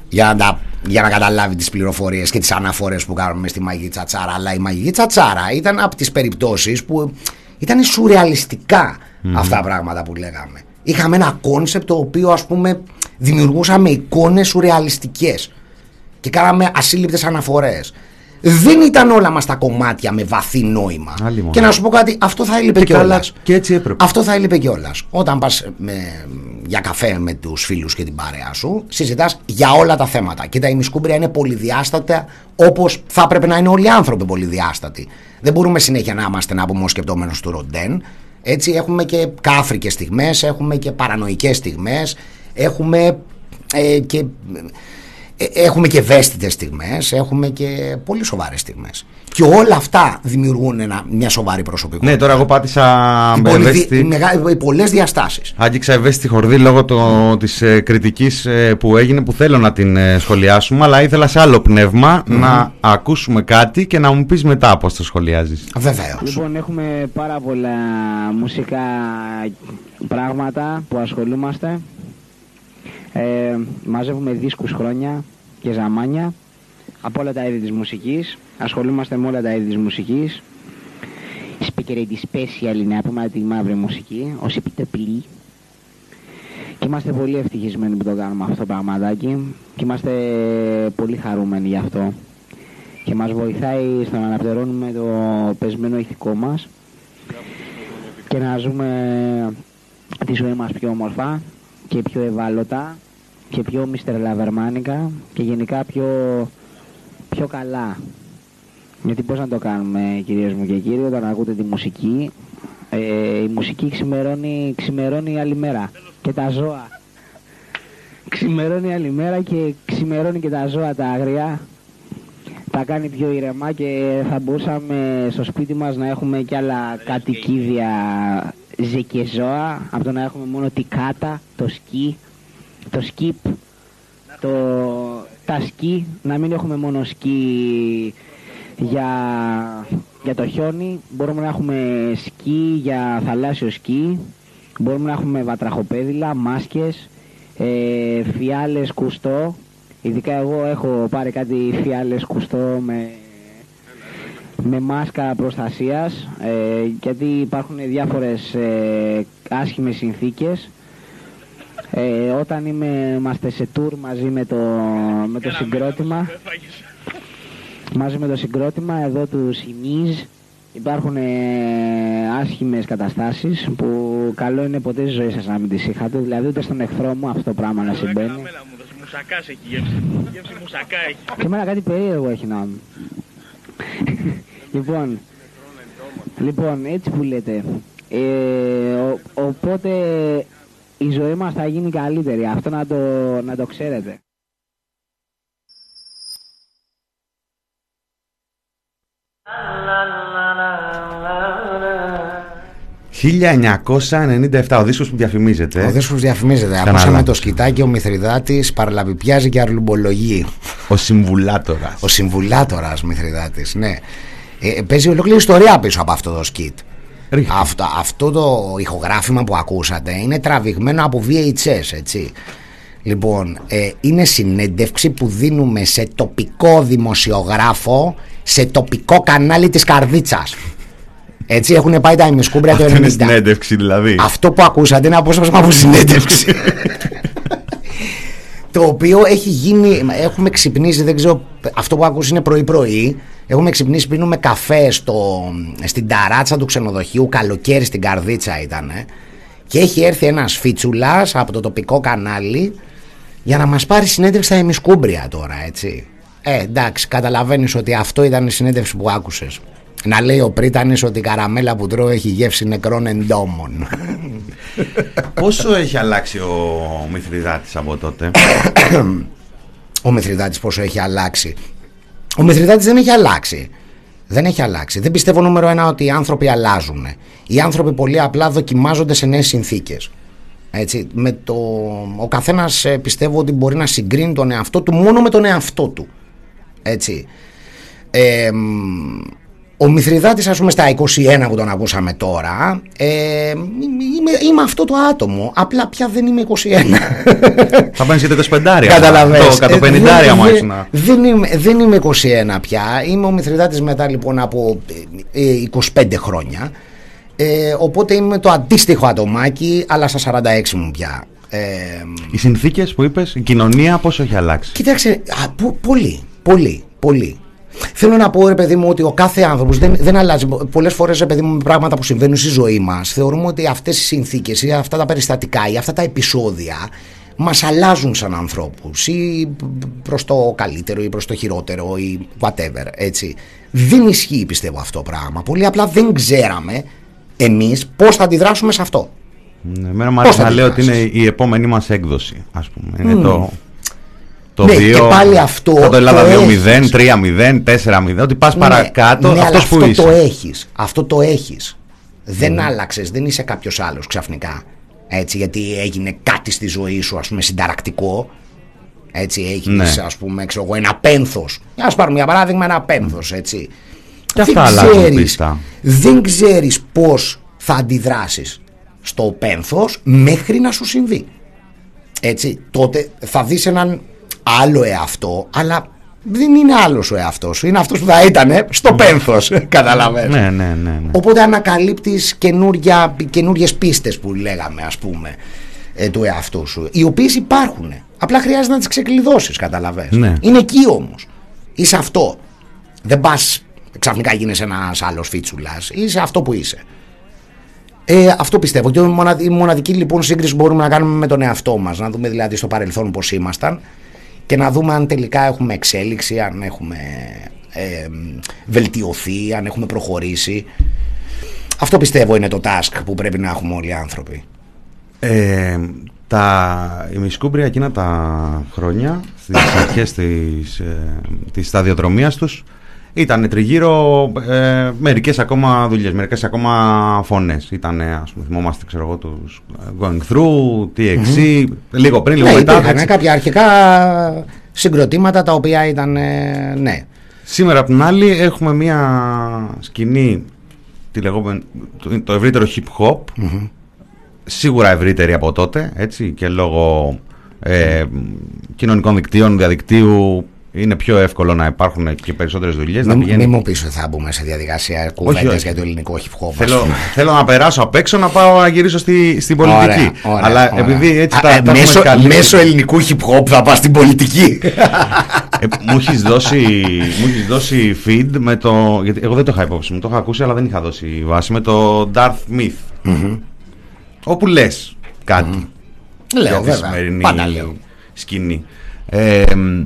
για να, τα- για να καταλάβει τις πληροφορίες και τις αναφορές που κάνουμε μέσα στη μαγική τσατσάρα. Αλλά η μαγική τσατσάρα ήταν από τις περιπτώσεις που ήταν σουρεαλιστικά αυτά τα πράγματα που λέγαμε. Είχαμε ένα concept το οποίο ας πούμε δημιουργούσαμε εικόνες σουρεαλιστικές και κάναμε ασύλληπτες αναφορές. Δεν ήταν όλα μας τα κομμάτια με βαθύ νόημα. Αλίμονο. Και να σου πω κάτι, αυτό θα έλειπε Και καλά, κιόλας. και έτσι έπρεπε. Αυτό θα έλειπε κιόλας. Όταν πας για καφέ με τους φίλους και την παρέα σου, συζητάς για όλα τα θέματα. Και τα Ημισκούμπρια είναι πολυδιάστατα όπως θα έπρεπε να είναι όλοι οι άνθρωποι πολυδιάστατοι. Δεν μπορούμε συνέχεια να είμαστε ένα απομοσκεπτόμενο του Ροντέν. Έτσι, έχουμε και κάφρικες στιγμές, έχουμε και παρανοϊκές στιγμές, έχουμε ε, και. Ε, Έχουμε και ευαίσθητες στιγμές, έχουμε και πολύ σοβαρές στιγμές. Και όλα αυτά δημιουργούν ένα, μια σοβαρή προσωπικότητα. Ναι, τώρα εγώ πάτησα Οι, με πολυδι... ευαίσθητη... οι, μεγα... οι πολλές διαστάσεις. Άγγιξα ευαίσθητη χορδή λόγω το, της ε, κριτικής ε, που έγινε που θέλω να την ε, σχολιάσουμε αλλά ήθελα σε άλλο πνεύμα να ακούσουμε κάτι και να μου πεις μετά πώς το σχολιάζεις. Βεβαίως. Λοιπόν, έχουμε πάρα πολλά μουσικά πράγματα που ασχολούμαστε. Ε, μαζεύουμε δίσκους χρόνια και ζαμάνια από όλα τα είδη της μουσικής. Ασχολούμαστε με όλα τα είδη της μουσικής. Σπικερέτη special είναι, πούμε τη μαύρη μουσική, ως επιτεπλή. Και είμαστε πολύ ευτυχισμένοι που το κάνουμε αυτό το πραγματάκι και είμαστε πολύ χαρούμενοι γι' αυτό. Και μας βοηθάει στο να αναπτερώνουμε το πεσμένο ηθικό μας και να ζούμε τη ζωή μας πιο όμορφα και πιο ευάλωτα και πιο μιστερ λαβερμάνικα και γενικά πιο πιο καλά. Γιατί πώς να το κάνουμε κυρίες μου και κύριοι όταν ακούτε τη μουσική ε, η μουσική ξημερώνει, ξημερώνει άλλη μέρα και τα ζώα ξημερώνει άλλη μέρα και ξημερώνει και τα ζώα τα άγρια τα κάνει πιο ήρεμα και θα μπορούσαμε στο σπίτι μας να έχουμε κι άλλα κατοικίδια ζώα. Από το να έχουμε μόνο τη κάτα, το σκι, το σκιπ, το, τα σκι, να μην έχουμε μόνο σκι για, για το χιόνι, μπορούμε να έχουμε σκι για θαλάσσιο σκι, μπορούμε να έχουμε βατραχοπέδιλα, μάσκες, ε, φιάλες κουστό, ειδικά εγώ έχω πάρει κάτι φιάλες κουστό με, με μάσκα προστασίας, ε, γιατί υπάρχουν διάφορες ε, άσχημες συνθήκες, ε, όταν είμαι, είμαστε σε tour μαζί με το, με το συγκρότημα. μαζί με το συγκρότημα εδώ του Σιμίζ υπάρχουν ε, άσχημες καταστάσεις που καλό είναι ποτέ στη ζωή σας να μην τις είχατε. Δηλαδή ούτε στον εχθρό μου αυτό το πράγμα να συμβαίνει. Μουσακάς έχει γεύση, γεύση μουσακά έχει. Και εμένα κάτι περίεργο έχει να μου λοιπόν λοιπόν έτσι που λέτε ε, ο, οπότε η ζωή μας θα γίνει καλύτερη αυτό να το, να το ξέρετε 1997, ο δίσκος που διαφημίζεται. Ο δίσκος που διαφημίζεται. Ακούσαμε το σκητάκι, ο Μηθριδάτης παραλαπιπιάζει και αρλουμπολογεί. Ο συμβουλάτορας. Ο συμβουλάτορας Μηθριδάτης, ναι. Ε, παίζει ολόκληρη ιστορία πίσω από αυτό το σκιτ. Αυτό, αυτό το ηχογράφημα που ακούσατε είναι τραβηγμένο από VHS, έτσι. Λοιπόν, ε, είναι συνέντευξη που δίνουμε σε τοπικό δημοσιογράφο σε τοπικό κανάλι της Καρδίτσας. Έτσι έχουν πάει τα ημισκούμπρια το 90. είναι συνέντευξη δηλαδή. Αυτό που ακούσατε είναι απόσπασμα από συνέντευξη. το οποίο έχει γίνει, έχουμε ξυπνήσει, δεν ξέρω, αυτό που ακούς είναι πρωί-πρωί. Έχουμε ξυπνήσει, πίνουμε καφέ στο, στην ταράτσα του ξενοδοχείου, καλοκαίρι στην Καρδίτσα ήταν. Και έχει έρθει ένας φίτσουλας από το τοπικό κανάλι για να μας πάρει συνέντευξη στα ημισκούμπρια τώρα, έτσι. Ε, εντάξει, καταλαβαίνεις ότι αυτό ήταν η συνέντευξη που άκουσες. Να λέει ο Πρίτανης ότι η καραμέλα που τρώω έχει γεύση νεκρών εντόμων. Πόσο έχει αλλάξει ο Μηθριδάτης από τότε; ο Μηθριδάτης πόσο έχει αλλάξει; Ο Μηθριδάτης δεν έχει αλλάξει. Δεν έχει αλλάξει. Δεν πιστεύω νούμερο ένα ότι οι άνθρωποι αλλάζουν. Οι άνθρωποι πολύ απλά δοκιμάζονται σε νέες συνθήκες. Έτσι, με το, ο καθένας ε, πιστεύω ότι μπορεί να συγκρίνει τον εαυτό του μόνο με τον εαυτό του. Έτσι. Ε, ο Μηθριδάτης ας πούμε στα 21 που τον ακούσαμε τώρα ε, είμαι, είμαι αυτό το άτομο. Απλά πια δεν είμαι 21 Θα πάνε και 25 Καταλαβαίνεις. Το 150 ε, μου δεν, δεν, είμαι, δεν είμαι 21 πια. Είμαι ο Μηθριδάτης μετά λοιπόν από 25 ε, χρόνια. Ε, Οπότε είμαι το αντίστοιχο ατομάκι αλλά στα 46 μου πια. Ε, Οι συνθήκες που είπες, η κοινωνία πόσο έχει αλλάξει; Κοίταξε, α, πολύ, πολύ, πολύ Θέλω να πω, ρε παιδί μου, ότι ο κάθε άνθρωπος δεν, δεν αλλάζει. Πολλές φορές, ρε παιδί μου, με πράγματα που συμβαίνουν στη ζωή μας, θεωρούμε ότι αυτές οι συνθήκες ή αυτά τα περιστατικά ή αυτά τα επεισόδια μας αλλάζουν σαν ανθρώπους ή προς το καλύτερο ή προς το χειρότερο ή whatever. Έτσι. Δεν ισχύει, πιστεύω, αυτό το πράγμα. Πολύ απλά δεν ξέραμε εμείς πώς θα αντιδράσουμε σε αυτό. Ναι, εμένα μου αρέσει να λέω ότι είναι η επόμενη μας έκδοση, ας πούμε. Είναι το το ναι, 2, και πάλι αυτό. Το Ελλάδα 2-0, 3-0, 4-0. Ότι πας ναι, παρακάτω, ναι, αυτός που αυτό είσαι. Το έχεις, αυτό το έχεις. Δεν mm. άλλαξες, δεν είσαι κάποιος άλλος ξαφνικά. Έτσι, γιατί έγινε κάτι στη ζωή σου, ας πούμε, συνταρακτικό. Έτσι, έχει ναι. ας πούμε, ξέρω εγώ, ένα πένθος. Α πάρουμε για παράδειγμα ένα πένθος, έτσι. Και αυτά αλλάζουν Δεν ξέρεις πώς θα αντιδράσεις στο πένθος μέχρι να σου συμβεί. Έτσι, τότε θα δεις έναν άλλο εαυτό, αλλά δεν είναι άλλος ο εαυτός σου. Είναι αυτός που θα ήταν στο πένθος. Καταλαβαίνετε. Ναι, ναι, ναι, ναι. Οπότε ανακαλύπτεις καινούριες πίστες που λέγαμε, ας πούμε, ε, του εαυτού σου. Οι οποίες υπάρχουν. Απλά χρειάζεται να τις ξεκλειδώσεις, καταλαβαίνετε. Ναι. Είναι εκεί όμως. Είσαι αυτό. Δεν πας ξαφνικά γίνεσαι ένας άλλος φίτσουλας. Είσαι αυτό που είσαι. Ε, αυτό πιστεύω. Και η μοναδική λοιπόν σύγκριση που μπορούμε να κάνουμε με τον εαυτό μας, να δούμε δηλαδή στο παρελθόν πώς ήμασταν, και να δούμε αν τελικά έχουμε εξέλιξη, αν έχουμε ε, βελτιωθεί, αν έχουμε προχωρήσει. Αυτό πιστεύω είναι το task που πρέπει να έχουμε όλοι οι άνθρωποι. Ε, τα ημισκούμπρια εκείνα τα χρόνια, στις αρχές της, ε, της σταδιοδρομίας τους, ήταν τριγύρω ε, μερικές ακόμα δουλειές, μερικές ακόμα φωνές. Ήταν, ας πούμε, θυμόμαστε, ξέρω εγώ, τους Going Through, TXC, λίγο πριν, λίγο ναι, μετά. υπήρχαν κάποια αρχικά συγκροτήματα τα οποία ήταν, ε, ναι. Σήμερα απ' την άλλη έχουμε μια σκηνή, τη λεγόμενη, το, το ευρύτερο hip hop, σίγουρα ευρύτερη από τότε, έτσι, και λόγω ε, κοινωνικών δικτύων, διαδικτύου, είναι πιο εύκολο να υπάρχουν και περισσότερες δουλειές. να Μην, πηγαίνει- μην μου πεις ότι θα μπούμε σε διαδικασία κουβέντες όχι. για το ελληνικό hip hop. Θέλω, θέλω να περάσω απ' έξω να πάω να γυρίσω στη, στην πολιτική. Ωραία, ωραία, Αλλά ωραία. επειδή έτσι Α, τα, ε, τα έχουμε μέσω, καλύψει- μέσω ελληνικού hip hop θα πας στην πολιτική. Ε, μου έχεις δώσει, μου έχεις δώσει feed με το. Γιατί εγώ δεν το είχα υπόψη μου, το είχα ακούσει, αλλά δεν είχα δώσει βάση. Με το Darth Myth. Όπου λες κάτι Λέω για τη βέβαια, σημερινή πάντα λέω. σκηνή. Ε, μ,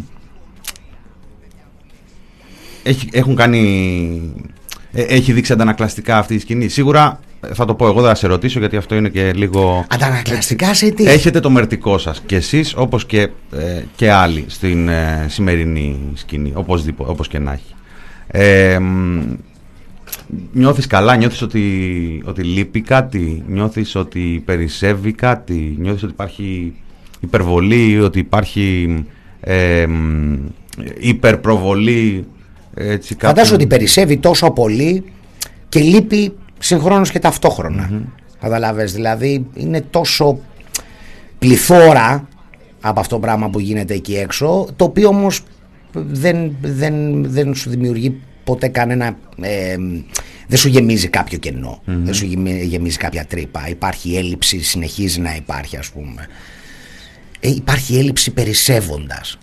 έχει, έχουν κάνει. ε, έχει δείξει αντανακλαστικά αυτή η σκηνή. Σίγουρα ε, θα το πω εγώ, δεν θα σε ρωτήσω γιατί αυτό είναι και λίγο. Αντανακλαστικά σε τι; Έχετε το μερτικό σας και εσείς όπως και, ε, και άλλοι στην ε, σημερινή σκηνή, οπωσδήποτε, όπως και να έχει. Ε, μ, νιώθεις καλά, νιώθεις ότι, ότι λείπει κάτι, νιώθεις ότι περισσεύει κάτι, νιώθεις ότι υπάρχει υπερβολή, ότι υπάρχει ε, μ, υπερπροβολή; Έτσι, κάποιου- Φαντάζομαι ότι περισσεύει τόσο πολύ και λείπει συγχρόνως και ταυτοχρονα Καταλάβες, δηλαδή είναι τόσο πληθώρα από αυτό το πράγμα που γίνεται εκεί έξω, το οποίο όμως δεν, δεν, δεν σου δημιουργεί ποτέ κανένα... ε, δεν σου γεμίζει κάποιο κενό, δεν σου γεμι- γεμίζει κάποια τρύπα. Υπάρχει έλλειψη, συνεχίζει να υπάρχει ας πούμε. Ε, υπάρχει έλλειψη περισσεύοντας,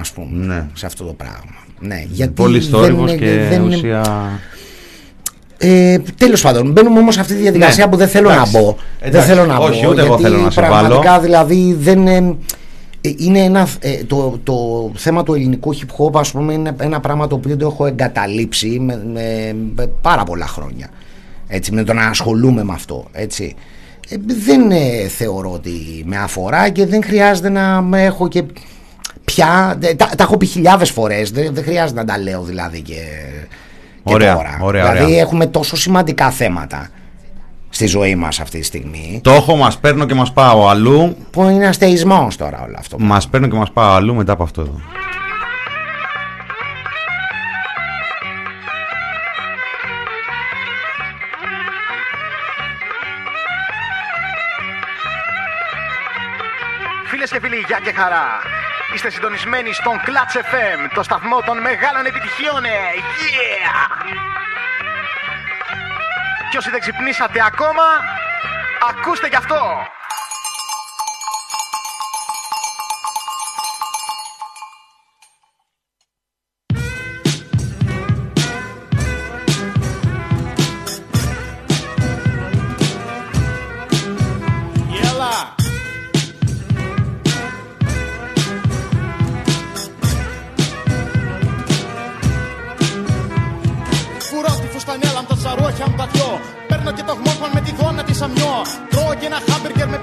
ας πούμε, Ναι. σε αυτό το πράγμα. Ναι, γιατί Πολύ θόρυβος δεν- και δεν- ουσία... ε, Τέλος πάντων, μπαίνουμε όμως σε αυτή τη διαδικασία Ναι, που δεν θέλω εντάξει. να μπω. Εντάξει, δεν θέλω να όχι, μπω. ούτε εγώ γιατί θέλω να σε πραγματικά βάλω. δηλαδή δεν. ε, ε, είναι ένα, ε, το, το θέμα του ελληνικού hip hop ας πούμε είναι ένα πράγμα το οποίο το έχω εγκαταλείψει με, με- με πάρα πολλά χρόνια έτσι, με το να ασχολούμαι με αυτό έτσι. Ε, δεν ε, θεωρώ ότι με αφορά και δεν χρειάζεται να με έχω και πια ε, τα, τα έχω πει χιλιάδες φορές δεν, δεν χρειάζεται να τα λέω δηλαδή και, και Ωραία, τώρα ωραία, δηλαδή ωραία. έχουμε τόσο σημαντικά θέματα στη ζωή μας αυτή τη στιγμή Το έχω, μας παίρνω και μας πάω αλλού. που είναι αστεϊσμός τώρα όλο αυτό Μας παίρνω και μας πάω αλλού μετά από αυτό εδώ. Φίλες και φίλοι, γεια και χαρά. Είστε συντονισμένοι στον Clutch FM, το σταθμό των μεγάλων επιτυχιών. ε. Yeah! Και όσοι δεν ξυπνήσατε ακόμα, ακούστε κι αυτό.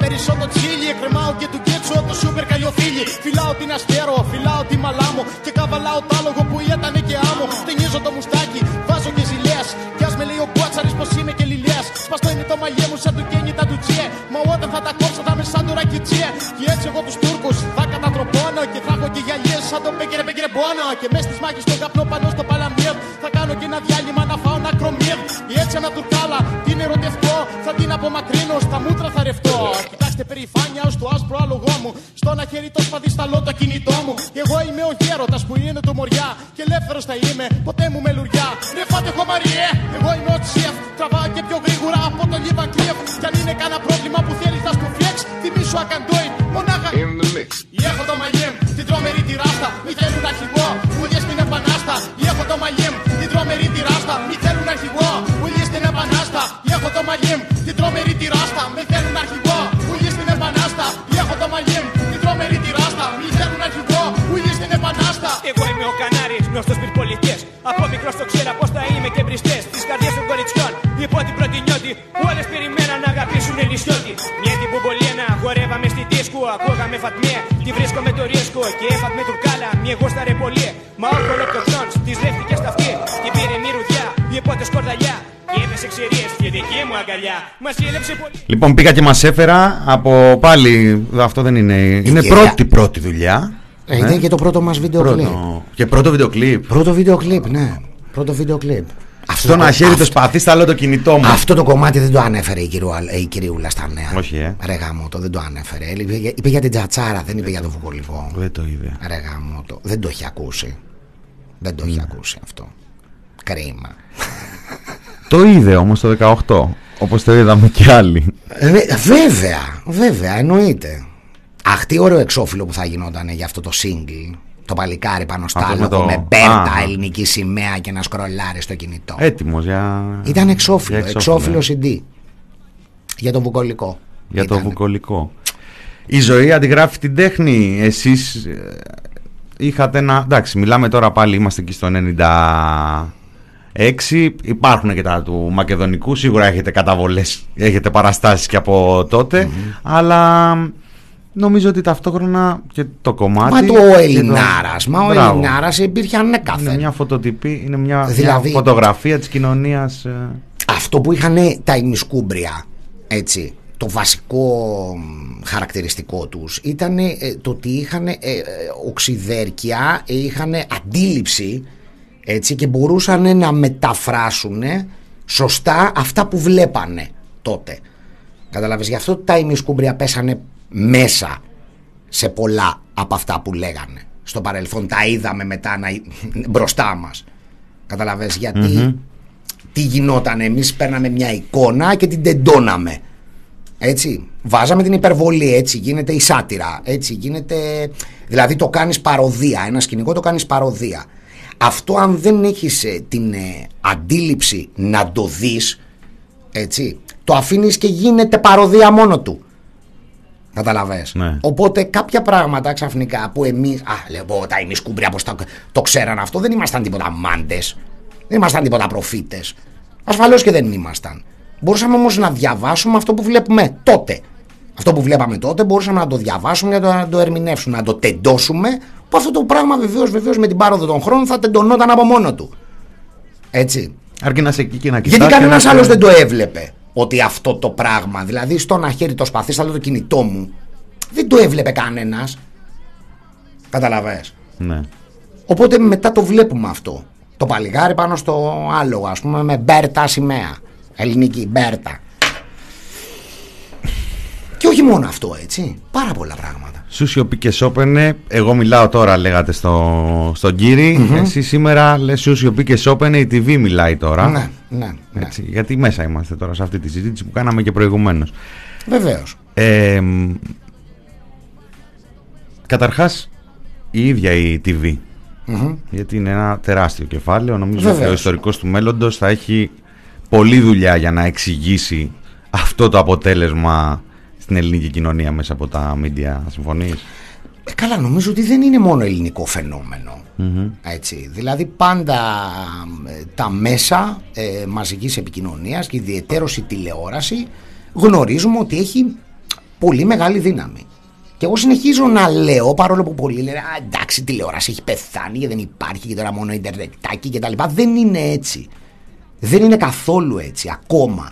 Χάμπεργκερ με περισσότερο τσίλι. Κρεμάω και του κέτσο το σούπερ καλιοφίλι. Φυλάω την αστέρο, φυλάω τη μαλάμο. Και καβαλάω τ' άλογο που ήταν και άμμο. Ταινίζω το μουστάκι, βάζω και ζηλέα. Κι ας με λέει ο Μπουάτσαρη πως είμαι και λιλέα. Σπαστό είναι το μαλλιέ μου σαν του κένι τα του τσιέ. Μα όταν θα τα κόψω θα είμαι σαν του ρακιτσιέ. Και έτσι εγώ τους Τούρκους θα κατατροπώνω. Και θα έχω και γυαλιέ σαν τον Μπέγκερ Μπέγκερ Μπόνο. Και μες στις μάχες στον καπνό πάνω στο παλαμιέρ. Θα κάνω και ένα διάλειμμα να φάω ένα κρομίρ. Και έτσι ένα τουρκάλα την ερωτευτώ. Θα την απομακρύνω, στα μούτρα θα ρευτώ. Κοιτάξτε περηφάνεια ως το άσπρο άλογό μου. Στο ένα χέρι το σπαδισταλό το κινητό μου. Και εγώ είμαι ο γέρωτα που είναι το μωριά. Και ελεύθερος θα είμαι, ποτέ μου με λουριά. Ρε φάτε χωμαριέ, Ακούγαμε φατμέ, τη βρίσκω με το ρίσκο. Και έφατ με τουρκάλα, μια γούσταρε πολύ. Μα όχι ολοκληρωτών, της δέχτηκε στα αυτή. Την πήρε μυρουδιά, η επότες σκορδαλιά. Και έπεσε ξηρίες και δική μου αγκαλιά. Μα σύλλεψε πολύ. Λοιπόν, πήγα και μας έφερα από πάλι. Αυτό δεν είναι. Είναι κυρία- πρώτη πρώτη δουλειά. Ε, Ήταν και το πρώτο μας βίντεο κλιπ. Πρώτο. Και πρώτο βίντεο κλιπ. Πρώτο βίντεο κλιπ, ναι. Πρώτο βίντεο κλιπ. Αυτό Στο να χέρι αυτό- το σπαθί, στα λέω το κινητό μου. Αυτό το κομμάτι δεν το ανέφερε η, κυρίου, η κυριούλα στα νέα. Όχι, ε. Ρε γάμο το, δεν το ανέφερε. Είπε, για- είπε για την τσατσάρα, δεν είπε για το βουκολικό. Δεν το είδε. Ρε γάμο το. Δεν το έχει ακούσει. Δεν το έχει ακούσει αυτό. Κρίμα. Το είδε όμως το 18. Όπως το είδαμε κι άλλοι. Ε, βέβαια, βέβαια, εννοείται. Αχ, τι ωραίο εξώφυλλο που θα γινόταν για αυτό το single. Το παλικάρι πάνω στα Αυτό με άλογο με, το- μπέρτα, Α. ελληνική σημαία και να σκρολάρει στο κινητό. Έτοιμος για. Ήταν εξώφυλλο, για εξώφυλλο ε. CD. Για το βουκολικό. Για το Ήτανε. βουκολικό. Η ζωή αντιγράφει την τέχνη. Εσείς ε, είχατε ένα... Εντάξει, μιλάμε τώρα πάλι, είμαστε εκεί στο 96. Υπάρχουν και τα του Μακεδονικού. Σίγουρα έχετε καταβολές, έχετε παραστάσεις και από τότε. Αλλά νομίζω ότι ταυτόχρονα και το κομμάτι... Μα και το Ελληνάρας, μα ο Μπράβο. Ελληνάρας υπήρχε Είναι ανέκαθεν. μια φωτοτυπή, είναι μια, μια Δηλαδή- φωτογραφία της κοινωνίας... ε, Αυτό που είχαν τα ημισκούμπρια, έτσι, το βασικό μ, χαρακτηριστικό τους ήταν ε, το ότι είχαν ε, ε, οξυδέρκεια, είχαν αντίληψη έτσι, και μπορούσαν να μεταφράσουν σωστά αυτά που βλέπανε τότε. Καταλάβες, γι' αυτό τα ημισκούμπρια πέσανε μέσα σε πολλά από αυτά που λέγανε. Στο παρελθόν τα είδαμε μετά να... μπροστά μας. Καταλαβες, γιατί τι γινόταν εμείς παίρναμε μια εικόνα και την τεντώναμε έτσι βάζαμε την υπερβολή έτσι γίνεται η σάτυρα έτσι γίνεται δηλαδή το κάνεις παροδία ένα σκηνικό το κάνεις παροδία αυτό αν δεν έχεις ε, την ε, αντίληψη να το δεις έτσι το αφήνεις και γίνεται παροδία μόνο του Καταλαβες. Ναι. Οπότε κάποια πράγματα ξαφνικά που εμείς Α, λέω τα εμείς κουμπριά πως το, το ξέραν αυτό, δεν ήμασταν τίποτα μάντες. Δεν ήμασταν τίποτα προφήτες. Ασφαλώς και δεν ήμασταν. Μπορούσαμε όμως να διαβάσουμε αυτό που βλέπουμε τότε. Αυτό που βλέπαμε τότε μπορούσαμε να το διαβάσουμε για το, να το ερμηνεύσουμε, να το τεντώσουμε. Που αυτό το πράγμα βεβαίως, βεβαίως με την πάροδο των χρόνων θα τεντωνόταν από μόνο του. Έτσι. Αρκεί να είσαι εκεί και να κοιτάς Γιατί και κανένας να- άλλος δεν το έβλεπε ότι αυτό το πράγμα, δηλαδή στο να χέρι το σπαθί, στο το κινητό μου, δεν το έβλεπε κανένας. Καταλαβες. Ναι. Οπότε μετά το βλέπουμε αυτό. Το παλιγάρι πάνω στο άλογο, ας πούμε, με μπέρτα σημαία. Ελληνική μπέρτα. Και όχι μόνο αυτό, έτσι. Πάρα πολλά πράγματα. Σου σιωπή και σώπαινε. Εγώ μιλάω τώρα, λέγατε στο, στον κυρι Εσύ σήμερα λες σου σιωπή και σώπαινε. Η TV μιλάει τώρα. Ναι, ναι, ναι. Έτσι, γιατί μέσα είμαστε τώρα σε αυτή τη συζήτηση που κάναμε και προηγουμένως. Βεβαίως. Ε, μ, καταρχάς η ίδια η TV γιατί είναι ένα τεράστιο κεφάλαιο νομίζω ότι ο Βεβαίως. ιστορικός του μέλλοντος θα έχει πολλή δουλειά για να εξηγήσει αυτό το αποτέλεσμα στην ελληνική κοινωνία μέσα από τα media συμφωνείς; Ε, καλά, νομίζω ότι δεν είναι μόνο ελληνικό φαινόμενο. Έτσι. Δηλαδή πάντα ε, τα μέσα ε, μαζικής επικοινωνίας και ιδιαιτέρως η τηλεόραση γνωρίζουμε ότι έχει πολύ μεγάλη δύναμη. Και εγώ συνεχίζω να λέω, παρόλο που πολλοί λένε «Α, εντάξει, η τηλεόραση έχει πεθάνει και δεν υπάρχει και τώρα μόνο ιντερνετάκι και τα λοιπά». Δεν είναι έτσι. Δεν είναι καθόλου έτσι, ακόμα.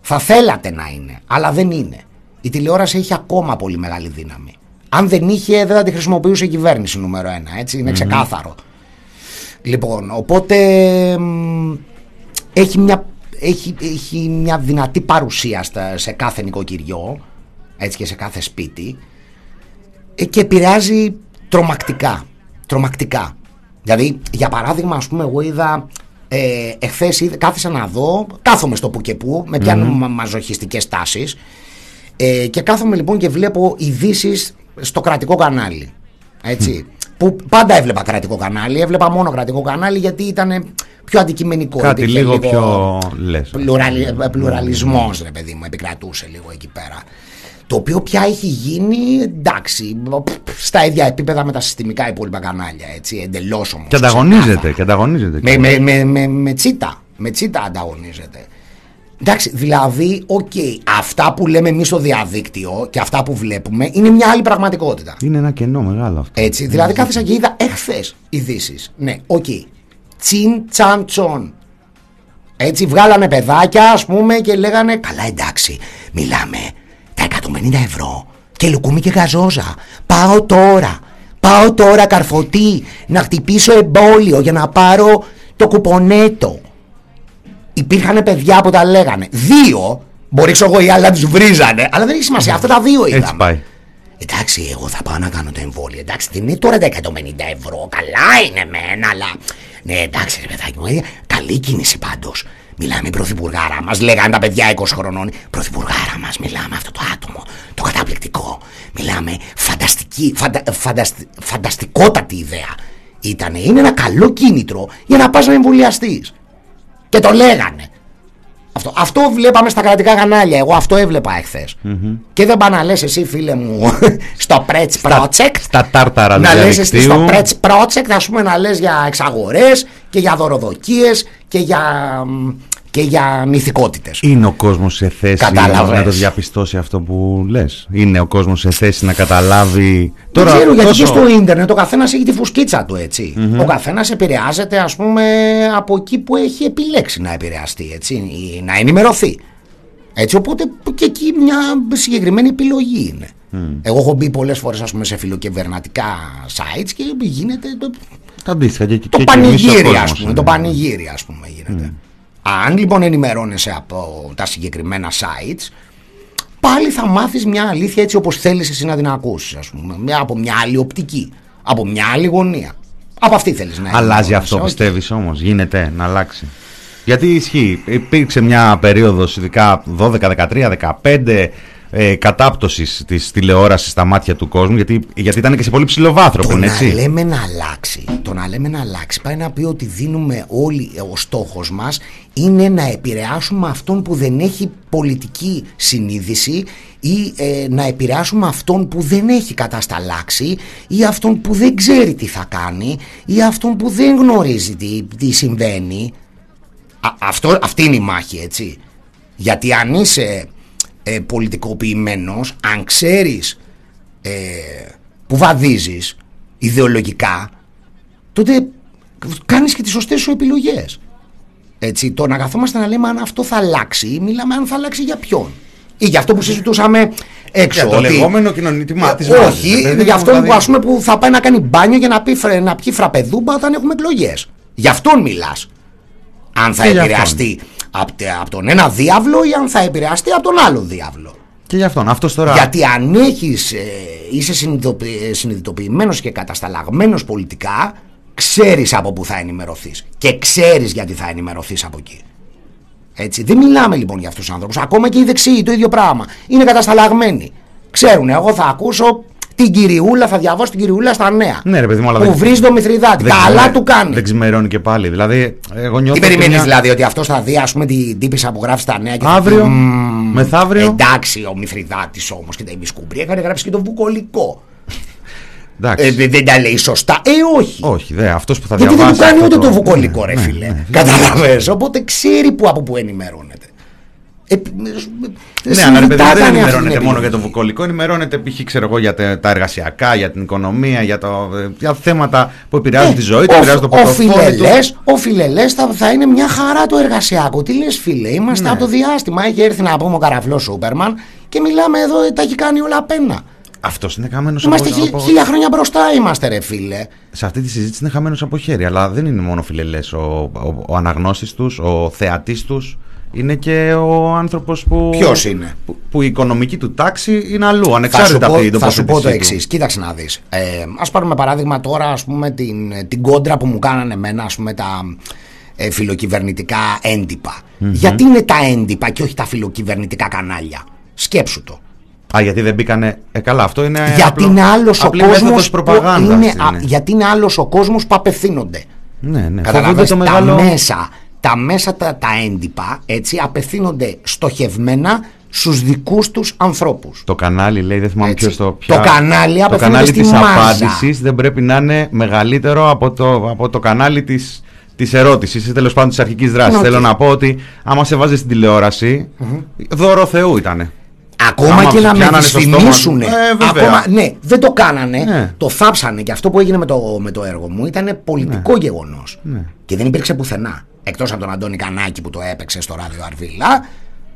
Θα θέλατε να είναι, αλλά δεν είναι. Η τηλεόραση έχει ακόμα πολύ μεγάλη δύναμη. Αν δεν είχε, δεν θα τη χρησιμοποιούσε η κυβέρνηση νούμερο ένα. Έτσι, είναι ξεκάθαρο. Λοιπόν, οπότε μ, έχει μια, έχει, έχει μια δυνατή παρουσία στα- σε κάθε νοικοκυριό έτσι και σε κάθε σπίτι ε, και επηρεάζει τρομακτικά. Τρομακτικά. Δηλαδή, για παράδειγμα, ας πούμε, εγώ είδα ε, εχθές είδα- κάθισα να δω, κάθομαι στο που και που, με πιάνουν μα- μαζοχιστικές τάσεις ε, και κάθομαι λοιπόν και βλέπω ειδήσεις στο κρατικό κανάλι. Έτσι. Που πάντα έβλεπα κρατικό κανάλι, έβλεπα μόνο κρατικό κανάλι γιατί ήταν πιο αντικειμενικό. κάτι υπήρχε λίγο πιο λες πλουραλι, πλουραλισμός ρε παιδί μου επικρατούσε λίγο εκεί πέρα το οποίο πια έχει γίνει εντάξει στα ίδια επίπεδα με τα συστημικά υπόλοιπα κανάλια έτσι εντελώς όμως και ανταγωνίζεται ξεκάθαρα. και ανταγωνίζεται με, με, με, με, με τσίτα με τσίτα ανταγωνίζεται Εντάξει, δηλαδή, οκ, αυτά που λέμε εμείς στο διαδίκτυο και αυτά που βλέπουμε είναι μια άλλη πραγματικότητα. Είναι ένα κενό μεγάλο αυτό. Έτσι, δηλαδή κάθισα και είδα εχθές ειδήσεις. Ναι, οκ. Τσιν τσαν τσον. Έτσι βγάλανε παιδάκια ας πούμε και λέγανε Καλά εντάξει μιλάμε τα 150 ευρώ και λουκούμι και γαζόζα Πάω τώρα Πάω τώρα καρφωτή να χτυπήσω εμπόλιο για να πάρω το κουπονέτο Υπήρχαν παιδιά που τα λέγανε Δύο Μπορεί ξέρω εγώ οι άλλοι να τους βρίζανε Αλλά δεν έχει σημασία αυτά τα δύο είδαμε Έτσι πάει. Εντάξει, εγώ θα πάω να κάνω το εμβόλιο. Εντάξει, δεν είναι τώρα τα 150 ευρώ. Καλά είναι μεν, αλλά. Ναι, εντάξει, ρε παιδάκι μου, ε, καλή κίνηση πάντως. Μιλάμε πρωθυπουργάρα μας, λέγανε τα παιδιά 20 χρονών. Πρωθυπουργάρα μας, μιλάμε αυτό το άτομο, το καταπληκτικό. Μιλάμε φανταστική, φαντα, φανταστι- φανταστικότατη ιδέα. Ήτανε, είναι ένα καλό κίνητρο για να πας να εμβολιαστείς. Και το λέγανε. Αυτό, αυτό βλέπαμε στα κρατικά κανάλια. Εγώ αυτό έβλεπα εχθες. Και δεν πάνε να λες εσύ, φίλε μου, στο Pretz Στα- Project. στα τάρταρα να του λες εσύ στο διαδικτύου. Pretz Project, ας πούμε, να λες για εξαγορές και για δωροδοκίες και για, μ, και για μυθικότητες. Είναι ο κόσμος σε θέση Κατάλαβες. να το διαπιστώσει αυτό που λες; Είναι ο κόσμος σε θέση να καταλάβει. δεν ξέρω γιατί τόσο- και στο ίντερνετ ο καθένας έχει τη φουσκίτσα του έτσι. Ο καθένας επηρεάζεται ας πούμε από εκεί που έχει επιλέξει να επηρεαστεί έτσι, ή να ενημερωθεί. Έτσι οπότε και εκεί μια συγκεκριμένη επιλογή είναι. Εγώ έχω μπει πολλές φορές ας πούμε σε φιλοκυβερνατικά sites και γίνεται το, Τα αντίστοιχα και, το και- και εμείς ο πανηγύρι ας κόσμος πούμε, είναι. το πανηγύρι ας πούμε γίνεται. Αν λοιπόν ενημερώνεσαι από τα συγκεκριμένα sites πάλι θα μάθεις μια αλήθεια έτσι όπως θέλεις εσύ να την ακούσεις ας πούμε, μια- από μια άλλη οπτική, από μια άλλη γωνία. Από αυτή θέλεις να Αλλάζει ενημερώνεσαι, αυτό, όχι. πιστεύεις όμως, γίνεται να αλλάξει. Γιατί ισχύει, υπήρξε μια περίοδος, ειδικά 12, 13, 15 ε, κατάπτωσης της τηλεόρασης στα μάτια του κόσμου, γιατί, γιατί ήταν και σε πολύ ψηλό βάθρο Το πριν, να έτσι; λέμε να αλλάξει, το να λέμε να αλλάξει πάει να πει ότι δίνουμε όλοι, ε, ο στόχος μας είναι να επηρεάσουμε αυτόν που δεν έχει πολιτική συνείδηση ή ε, να επηρεάσουμε αυτόν που δεν έχει κατασταλάξει ή αυτόν που δεν ξέρει τι θα κάνει ή αυτόν που δεν γνωρίζει τι, τι συμβαίνει. Α, αυτό, αυτή είναι η μάχη έτσι. Γιατί αν είσαι ε, πολιτικοποιημένος, αν ξέρεις ε, που βαδίζεις ιδεολογικά, τότε κάνεις και τις σωστές σου επιλογές. Έτσι, το να καθόμαστε να λέμε αν αυτό θα αλλάξει, μιλάμε αν θα αλλάξει για ποιον. Ή για αυτό που συζητούσαμε έξω. Για το ότι- λεγόμενο κοινωνίτημα της Ε, μάζας, Όχι, ρε παιδί για μου, αυτόν δηλαδή. που, ας πούμε, που θα πάει να κάνει μπάνιο για να, πει, φρε- να πιει φραπεδούμπα όταν έχουμε εκλογές. Γι' αυτόν μιλάς. Αν θα Και για επηρεαστεί από, από τον ένα διάβλο ή αν θα επηρεαστεί από τον άλλο διάβλο. Και γι' αυτόν. Αυτός τώρα. Γιατί αν έχεις, ε, είσαι συνειδητοποιη- συνειδητοποιημένος και κατασταλαγμένος πολιτικά, ξέρεις από πού θα ενημερωθείς και ξέρεις γιατί θα ενημερωθείς από εκεί. Έτσι. Δεν μιλάμε λοιπόν για αυτούς τους άνθρωπους. Ακόμα και οι δεξιοί το ίδιο πράγμα. Είναι κατασταλαγμένοι. Ξέρουν, εγώ θα ακούσω την κυριούλα, θα διαβάσω την κυριούλα στα νέα. Ναι, ρε παιδί μου, αλλά που δεν- βρίζει το Μηθριδάτη. δεν Καλά ξημερ- του κάνει. Δεν ξημερώνει και πάλι. Δηλαδή, εγώ νιώθω. Τι ότι περιμένεις μια- δηλαδή, ότι αυτός θα δει, ας πούμε, την τύπησα που γράφει στα νέα και θα Αύριο, πει, «Μμμ, μεθαύριο». Εντάξει, ο Μηθριδάτη όμως και τα ημισκούμπρια έκανε γράψει και το βουκολικό. Εντάξει. Ε, δεν, δεν τα λέει σωστά. Ε, όχι. Όχι, δε, αυτός που θα Γιατί δεν διαβάσει. του κάνει αυτό ούτε το βουκολικό, ρε ναι, φίλε. ναι, Καταλαβες, Οπότε ξέρει που, από πού ενημερώνεται. Ε, Ναι, αλλά ρε παιδί, μου, δεν κάνει αυτή ενημερώνεται την μόνο για το επιλογή. βουκολικό, ενημερώνεται π.χ. ξέρω εγώ για τα, τα εργασιακά, για την οικονομία, για, το, για θέματα που επηρεάζουν Ε, τη ζωή του, ο- επηρεάζουν το ο πορτοφόλι του. φιλελές, ο φιλελές θα, θα είναι μια χαρά το εργασιακό. Τι λες φίλε, είμαστε Ναι. από το διάστημα. Έχει έρθει να πούμε ο καραφλός Σούπερμαν και μιλάμε εδώ, τα έχει κάνει όλα πένα. Αυτός είναι χαμένος Είμαστε από, χι- από- χίλια χρόνια μπροστά είμαστε ρε φίλε. Σε αυτή τη συζήτηση είναι χαμένος από χέρι. Αλλά δεν είναι μόνο φιλελές ο, ο, ο αναγνώστης τους, ο θεατής τους. Είναι και ο άνθρωπος που. Ποιος είναι; Που, που η οικονομική του τάξη είναι αλλού, Θα σου, ανεξάρτητα από την πω, θα σου πω το τοποθέτησή του. εξής. Κοίταξε να δεις. Ε, Α πάρουμε παράδειγμα τώρα ας πούμε, την, την κόντρα που μου κάνανε εμένα ας πούμε, τα ε, φιλοκυβερνητικά έντυπα. Γιατί είναι τα έντυπα και όχι τα φιλοκυβερνητικά κανάλια; Σκέψου το. Α, γιατί δεν μπήκανε. Ε, καλά, αυτό είναι. γιατί απλό- είναι άλλος ο απλή κόσμος. μέθοδος προπαγάνδας Είναι, είναι. α, γιατί είναι άλλος ο κόσμος που απευθύνονται. Ναι, ναι. Καταλαβαίνεις, Φοβούνται το μεγάλο. τα μέσα, τα μέσα τα, τα έντυπα έτσι απευθύνονται στοχευμένα στους δικούς τους ανθρώπους. Το κανάλι λέει, δεν θυμάμαι Έτσι. ποιος το Το κανάλι Το απευθύνεται κανάλι στη της μάζα. απάντησης δεν πρέπει να είναι μεγαλύτερο από το, από το κανάλι της, της ερώτησης ή τέλος πάντων της αρχικής δράσης. Ναι, οκ. Θέλω να πω ότι άμα σε βάζει στην τηλεόραση, δώρο Θεού ήταν. Ακόμα Άμα και σου να με πιάνανε στο στόμα δυσφημίσουν. τους. Ε, βέβαια. Ακόμα, ναι, δεν το κάνανε. Ναι. Το θάψανε. Και αυτό που έγινε με το, με το έργο μου ήταν πολιτικό γεγονός. Ναι. Και δεν υπήρξε πουθενά. Εκτός από τον Αντώνη Κανάκη που το έπαιξε στο ράδιο Αρβίλα.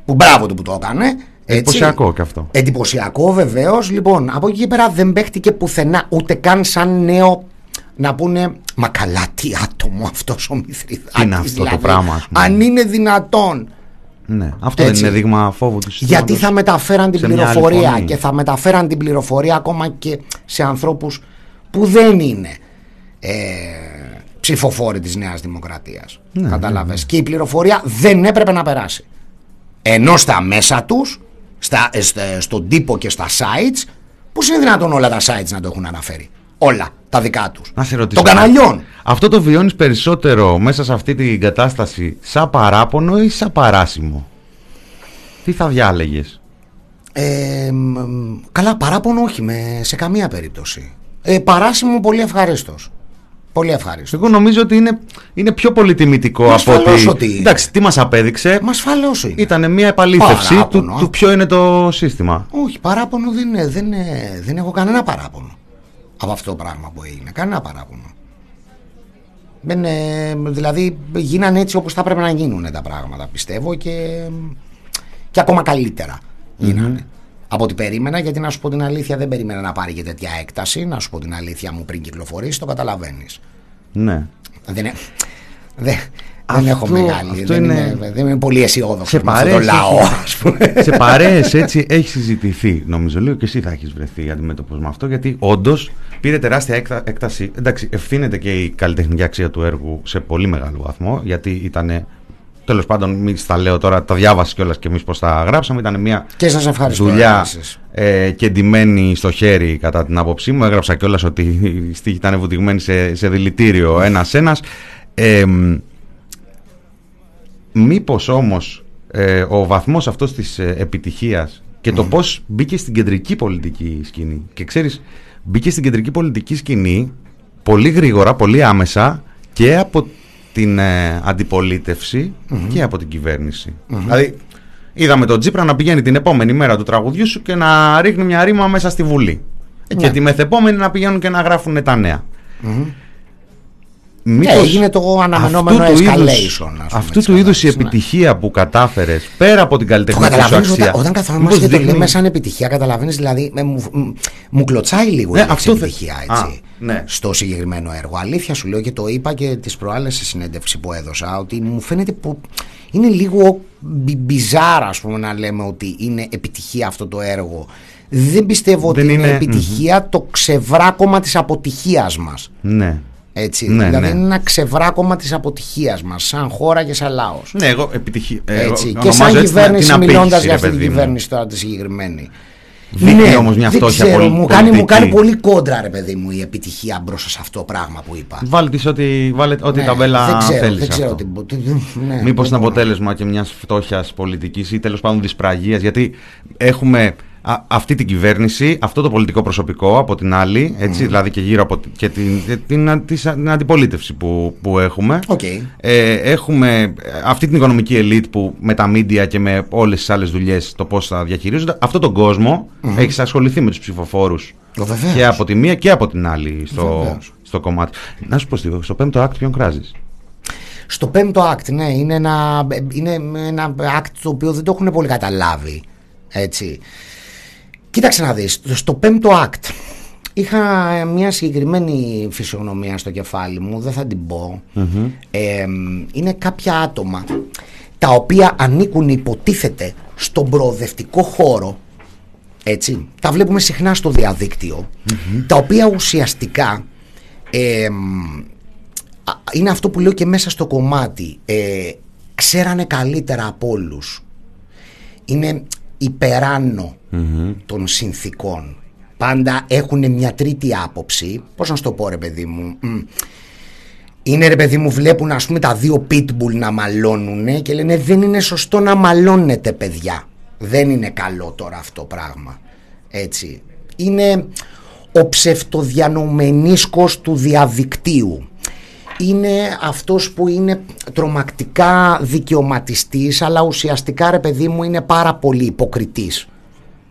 Που μπράβο του που το έκανε. έτσι. Εντυπωσιακό κι αυτό. Εντυπωσιακό βεβαίως. Λοιπόν, από εκεί και πέρα δεν παίχτηκε πουθενά ούτε καν σαν νέο να πούνε Μα καλά, τι άτομο αυτός ο Μηθριδάκης Τι είναι αυτό το δηλαδή, πράγμα, ας πούμε. Αν είναι δυνατόν. Ναι. Αυτό Έτσι. δεν είναι δείγμα φόβου του Γιατί θα μεταφέραν την σε μια άλλη πληροφορία φωνή. και θα μεταφέραν την πληροφορία ακόμα και σε ανθρώπους που δεν είναι ε, ψηφοφόροι της Νέας Δημοκρατίας. Ναι, Κατάλαβες. Και η πληροφορία δεν έπρεπε να περάσει. Ενώ στα μέσα τους, στα, ε, στα- στον τύπο και στα sites, πώς είναι δυνατόν όλα τα sites να το έχουν αναφέρει; Όλα τα δικά τους. Να σε ρωτήσω. Των καναλιών. Αυτό το βιώνεις περισσότερο μέσα σε αυτή την κατάσταση σαν παράπονο ή σαν παράσημο; Τι θα διάλεγες; Ε, μ, μ, καλά, παράπονο όχι με, σε καμία περίπτωση. Ε, παράσημο πολύ ευχαρίστως. Πολύ ευχαρίστως. Εγώ νομίζω ότι είναι, είναι πιο πολυτιμητικό Μας από ασφαλώς ότι... ότι είναι. Εντάξει, τι μας απέδειξε; Μας ασφαλώ είναι. Ήταν μια επαλήθευση του, Παράπονο. του ποιο είναι το σύστημα. Όχι, παράπονο δεν, είναι, δεν, είναι, δεν έχω κανένα παράπονο από αυτό το πράγμα που έγινε. Κανένα παράπονο. Δεν, είναι- δηλαδή γίνανε έτσι όπως θα πρέπει να γίνουν τα πράγματα πιστεύω και, και ακόμα καλύτερα γίνανε. Από ό,τι περίμενα, γιατί να σου πω την αλήθεια, δεν περίμενα να πάρει και τέτοια έκταση. Να σου πω την αλήθεια μου πριν κυκλοφορήσει, το καταλαβαίνεις. Ναι. Δεν, ε- δεν, δεν Αυτό- έχω μεγάλη. αυτό δεν, είναι- είμαι, δεν είμαι πολύ αισιόδοξος Σε με αυτό το παρέες λαό, έχει- ας πούμε. σε παρέες έτσι έχεις συζητηθεί. Νομίζω λίγο και εσύ θα έχεις βρεθεί αντιμέτωπος με αυτό, γιατί όντως πήρε τεράστια έκτα- έκταση. Εντάξει, ευθύνεται και η καλλιτεχνική αξία του έργου σε πολύ μεγάλο βαθμό, γιατί ήταν. Τέλος πάντων, μη στα λέω τώρα, τα διάβασες κιόλας και εμείς πώς τα γράψαμε. Ήταν μια Και σας ευχαριστώ δουλειά επίσης. ε, και ντυμένη στο χέρι, κατά την άποψή μου. Έγραψα κιόλας ότι οι στίχοι ήταν βουτυγμένοι σε, σε δηλητήριο ένα-ένα. Ε, μ, Μήπως όμως ε, ο βαθμός αυτός της ε, επιτυχίας και το πώς μπήκε στην κεντρική πολιτική σκηνή και ξέρεις μπήκε στην κεντρική πολιτική σκηνή πολύ γρήγορα, πολύ άμεσα και από την ε, αντιπολίτευση και από την κυβέρνηση. Δηλαδή είδαμε τον Τζίπρα να πηγαίνει την επόμενη μέρα του τραγουδιού σου και να ρίχνει μια ρήμα μέσα στη Βουλή. Ε, Και Ναι. τη μεθεπόμενη να πηγαίνουν και να γράφουν τα νέα. Και Μήπως Ε, έγινε το αναμενόμενο αυτού του escalation. είδους- ας πούμε, αυτού της του είδους η κατάστασης, ναι. επιτυχία που κατάφερες πέρα από την Το καλλιτεχνική σου καταλαβαίνεις αξία. όταν, όταν καθόμαστε μήπως και το δείχνει- λέμε σαν επιτυχία, καταλαβαίνεις δηλαδή. με- μου, μου- μου κλωτσάει λίγο Ναι, η λέξη αυτό θε- επιτυχία Α, έτσι. ναι. Στο συγκεκριμένο έργο. Αλήθεια σου λέω και το είπα και τις προάλλες σε συνέντευξη που έδωσα ότι μου φαίνεται που είναι λίγο μπι- μπιζάρα ας πούμε να λέμε ότι είναι επιτυχία αυτό το έργο. Δεν πιστεύω Δεν ότι είναι, είναι- επιτυχία το ξεβράκωμα της αποτυχίας μας. Ναι. Έτσι, Ναι, δηλαδή ναι. είναι ένα ξεβράκωμα της αποτυχίας μας σαν χώρα και σαν λαός. Ναι, εγώ επιτυχία. Έτσι. και σαν κυβέρνηση, μιλώντας για αυτή την κυβέρνηση τώρα τη συγκεκριμένη. Ναι, Δείχνει όμως μια δεν φτώχεια ξέρω, πολι- μου, κάνει, μου πολιτική. κάνει πολύ κόντρα, ρε παιδί μου, η επιτυχία μπροστά σε αυτό το πράγμα που είπα. Βάλε τις ό,τι, βάλε ό,τι Ναι, ταμπέλα δεν ξέρω, θέλεις δεν ξέρω αυτό. τι. τι- Ναι, Μήπως δεν είναι μπορώ. αποτέλεσμα και μιας φτώχειας πολιτικής ή τέλος πάντων δυσπραγίας γιατί έχουμε α- αυτή την κυβέρνηση, αυτό το πολιτικό προσωπικό από την άλλη, έτσι, δηλαδή και γύρω από τη- και την, και την, α- της- την αντιπολίτευση που, που έχουμε. Οκ. Ε, έχουμε ε, αυτή την οικονομική ελίτ που με τα μίντια και με όλες τις άλλες δουλειές το πώς θα διαχειρίζονται. Αυτό τον κόσμο έχεις ασχοληθεί με τους ψηφοφόρους Ο, βεβαίως. και από τη μία και από την άλλη στο, Βεβαίως. στο κομμάτι. Να σου πω Στίβο, στο πέμπτο act ποιον κράζεις; Στο πέμπτο act, ναι, είναι ένα, είναι ένα act το οποίο δεν το έχουν πολύ καταλάβει. Έτσι. Κοίταξε να δεις, στο πέμπτο act είχα μια συγκεκριμένη φυσιογνωμία στο κεφάλι μου, δεν θα την πω. Ε, είναι κάποια άτομα τα οποία ανήκουν υποτίθεται στον προοδευτικό χώρο έτσι, τα βλέπουμε συχνά στο διαδικτυο τα οποία ουσιαστικά ε, Α, είναι αυτό που λέω και μέσα στο κομμάτι ε, ξέρανε καλύτερα από όλους. είναι υπεράνω των συνθήκων. Πάντα έχουν μια τρίτη άποψη. Πώς να σου το πω ρε παιδί μου Μ. είναι ρε παιδί μου βλέπουν ας πούμε τα δύο pitbull να μαλώνουν και λένε δεν είναι σωστό να μαλώνετε παιδιά. Δεν είναι καλό τώρα αυτό πράγμα έτσι. Είναι ο ψευτοδιανομενίσκος του διαδικτύου είναι αυτός που είναι τρομακτικά δικαιωματιστής αλλά ουσιαστικά ρε παιδί μου είναι πάρα πολύ υποκριτής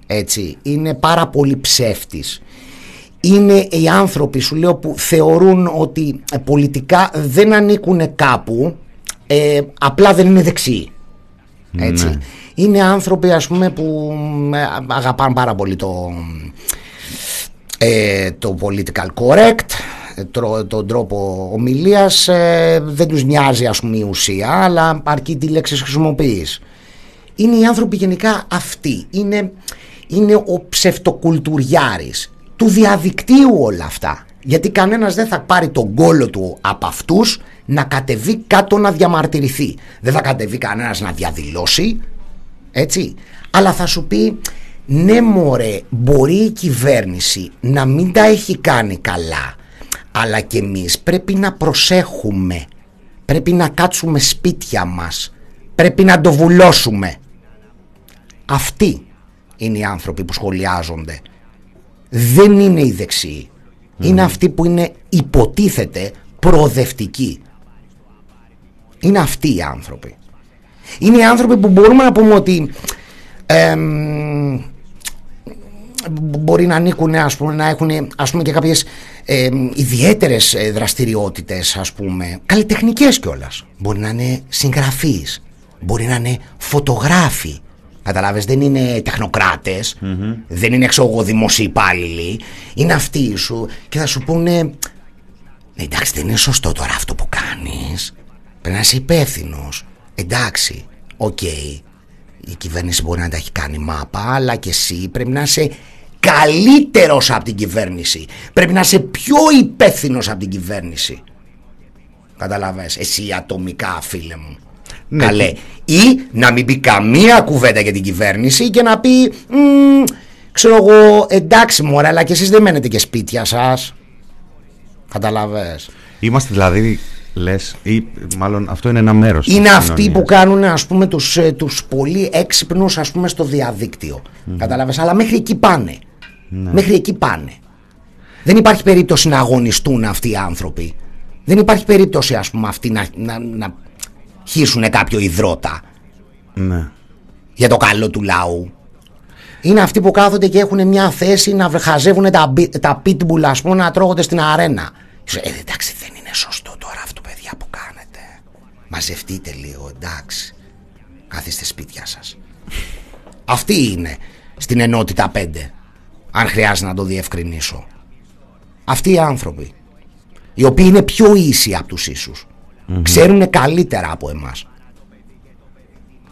έτσι, είναι πάρα πολύ ψεύτης είναι οι άνθρωποι σου λέω που θεωρούν ότι ε, πολιτικά δεν ανήκουν κάπου ε, απλά δεν είναι δεξιοί έτσι. Ναι. Είναι άνθρωποι ας πούμε που ε, αγαπάνε πάρα πολύ το, ε, το political correct ε, τρο- τον τρόπο ομιλίας ε, δεν τους νοιάζει ας πούμε η ουσία αλλά αρκεί τι λέξεις χρησιμοποιείς. Είναι οι άνθρωποι γενικά αυτοί. Είναι, είναι ο ψευτοκουλτουριάρης του διαδικτύου όλα αυτά. Γιατί κανένας δεν θα πάρει τον κόλο του από αυτούς να κατεβεί κάτω να διαμαρτυρηθεί. Δεν θα κατεβεί κανένας να διαδηλώσει έτσι. Αλλά θα σου πει ναι μωρέ μπορεί η κυβέρνηση να μην τα έχει κάνει καλά αλλά και εμείς πρέπει να προσέχουμε. Πρέπει να κάτσουμε σπίτια μας. Πρέπει να το βουλώσουμε. Αυτοί είναι οι άνθρωποι που σχολιάζονται. Δεν είναι οι δεξιοί. Είναι αυτοί που είναι υποτίθεται προοδευτικοί. Είναι αυτοί οι άνθρωποι. Είναι οι άνθρωποι που μπορούμε να πούμε ότι εμ, μπορεί να ανήκουν ας πούμε, να έχουν ας πούμε και κάποιες ε, ιδιαίτερες ε, δραστηριότητες ας πούμε. Καλλιτεχνικές κιόλας. Μπορεί να είναι συγγραφείς. Μπορεί να είναι φωτογράφοι. Καταλάβες, δεν είναι τεχνοκράτες, δεν είναι ξέρω εγώ δημόσιοι υπάλληλοι, είναι αυτοί σου και θα σου πούνε «Ναι, εντάξει δεν είναι σωστό τώρα αυτό που κάνεις, πρέπει να είσαι υπεύθυνος. εντάξει, οκ, η κυβέρνηση μπορεί να τα έχει κάνει μάπα, αλλά και εσύ πρέπει να είσαι καλύτερος από την κυβέρνηση, πρέπει να είσαι πιο υπεύθυνος από την κυβέρνηση. Καταλαβες, εσύ ατομικά φίλε μου. Ναι. Καλέ. Ή να μην πει καμία κουβέντα για την κυβέρνηση και να πει «Μμμ, ξέρω εγώ εντάξει μωρέ αλλά και εσείς δεν μένετε και σπίτια σας. Καταλαβες. Είμαστε δηλαδή, λες, ή μάλλον αυτό είναι ένα μέρος της Είναι αυτοί κοινωνίας. που κάνουν ας πούμε τους, ε, τους πολύ έξυπνους ας πούμε στο διαδίκτυο. Καταλαβες. Αλλά μέχρι εκεί πάνε. Ναι. Μέχρι εκεί πάνε. Δεν υπάρχει περίπτωση να αγωνιστούν αυτοί οι άνθρωποι. Δεν υπάρχει περίπτωση ας πούμε αυτοί να, να, να χύσουν κάποιο υδρότα. Ναι. για το καλό του λαού. Είναι αυτοί που κάθονται και έχουν μια θέση να χαζεύουν τα, μπι- τα pitbull ας πούμε να τρώγονται στην αρένα. Σου, Ε, εντάξει δεν είναι σωστό τώρα αυτό παιδιά που κάνετε. Μαζευτείτε λίγο εντάξει. Καθίστε σπίτια σας. Αυτοί είναι στην ενότητα 5. Αν χρειάζεται να το διευκρινίσω. Αυτοί οι άνθρωποι. Οι οποίοι είναι πιο ίσοι από τους ίσους. Ξέρουν καλύτερα από εμάς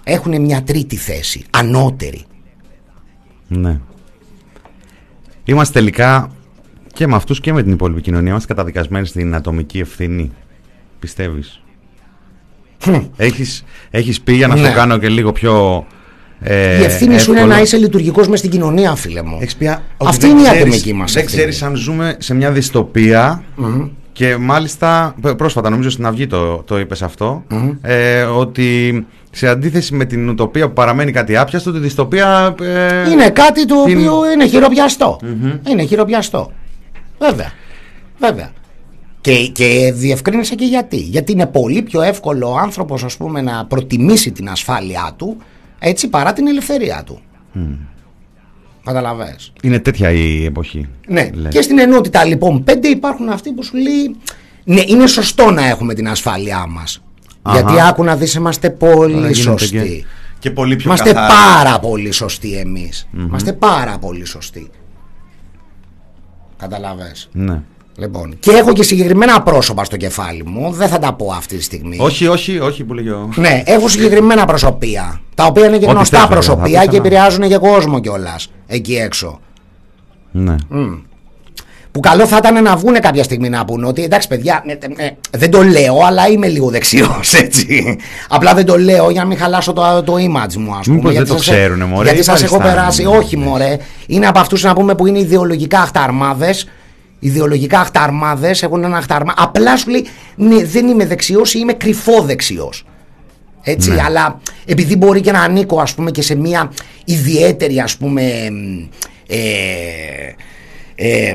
έχουν μια τρίτη θέση, ανώτερη. Ναι. Είμαστε τελικά και με αυτούς και με την υπόλοιπη κοινωνία είμαστε καταδικασμένοι στην ατομική ευθύνη. Πιστεύεις; Έχεις, έχεις πει για να Ναι. το κάνω και λίγο πιο ε, η ευθύνη σου είναι εύκολο. να είσαι λειτουργικός μες στην κοινωνία, φίλε μου. Έχεις πει, α, ότι Αυτή δεν είναι η ξέρεις- ατομική μας Δεν ευθύνη. ξέρεις αν ζούμε σε μια δυστοπία και μάλιστα π- πρόσφατα νομίζω στην Αυγή το, το είπες αυτό ε, ότι σε αντίθεση με την ουτοπία που παραμένει κάτι άπιαστο τη δυστοπία ε, Είναι κάτι το την- οποίο είναι χειροπιαστό. Είναι χειροπιαστό. Βέβαια. Βέβαια. Και, και διευκρίνησα και γιατί. Γιατί είναι πολύ πιο εύκολο ο άνθρωπος ας πούμε να προτιμήσει την ασφάλειά του έτσι παρά την ελευθερία του. Καταλαβες. είναι τέτοια η εποχή. Ναι. λες. Και στην ενότητα λοιπόν πέντε υπάρχουν αυτοί που σου λέει ναι είναι σωστό να έχουμε την ασφάλειά μας. Αχα. Γιατί άκου να δεις είμαστε Τώρα πολύ γίνεται σωστοί. Και, και πολύ πιο Είμαστε καθαρά. πάρα πολύ σωστοί εμείς. Είμαστε πάρα πολύ σωστοί. Καταλαβες. Ναι. Λοιπόν, και έχω και συγκεκριμένα πρόσωπα στο κεφάλι μου. Δεν θα τα πω αυτή τη στιγμή. Όχι, όχι, όχι που λέει ο... Ναι, έχω συγκεκριμένα προσωπία. Τα οποία είναι και Ό,τι γνωστά θες, βέβαια, θα προσωπία πεις, και αλλά- επηρεάζουν και κόσμο κιόλας εκεί έξω. Ναι. Που καλό θα ήταν να βγουν κάποια στιγμή να πούνε ότι εντάξει, παιδιά, ε, ε, ε, δεν το λέω, αλλά είμαι λίγο δεξιός, έτσι. Απλά δεν το λέω για να μην χαλάσω το, το image μου, ας πούμε. Μήπως δεν γιατί το σας- ξέρουνε, μωρέ, Γιατί ή σας έχω παριστάνουν, περάσει, ναι. όχι, μωρέ. Είναι από αυτούς να πούμε που είναι ιδεολογικά αχταρμάδες. Ιδεολογικά αχταρμάδες, έχουν ένα αχταρμά. Απλά σου λέει, ναι, δεν είμαι δεξιός ή είμαι κρυφό δεξιός. Έτσι, Ναι. αλλά επειδή μπορεί και να ανήκω ας πούμε και σε μια ιδιαίτερη ας πούμε ε, ε,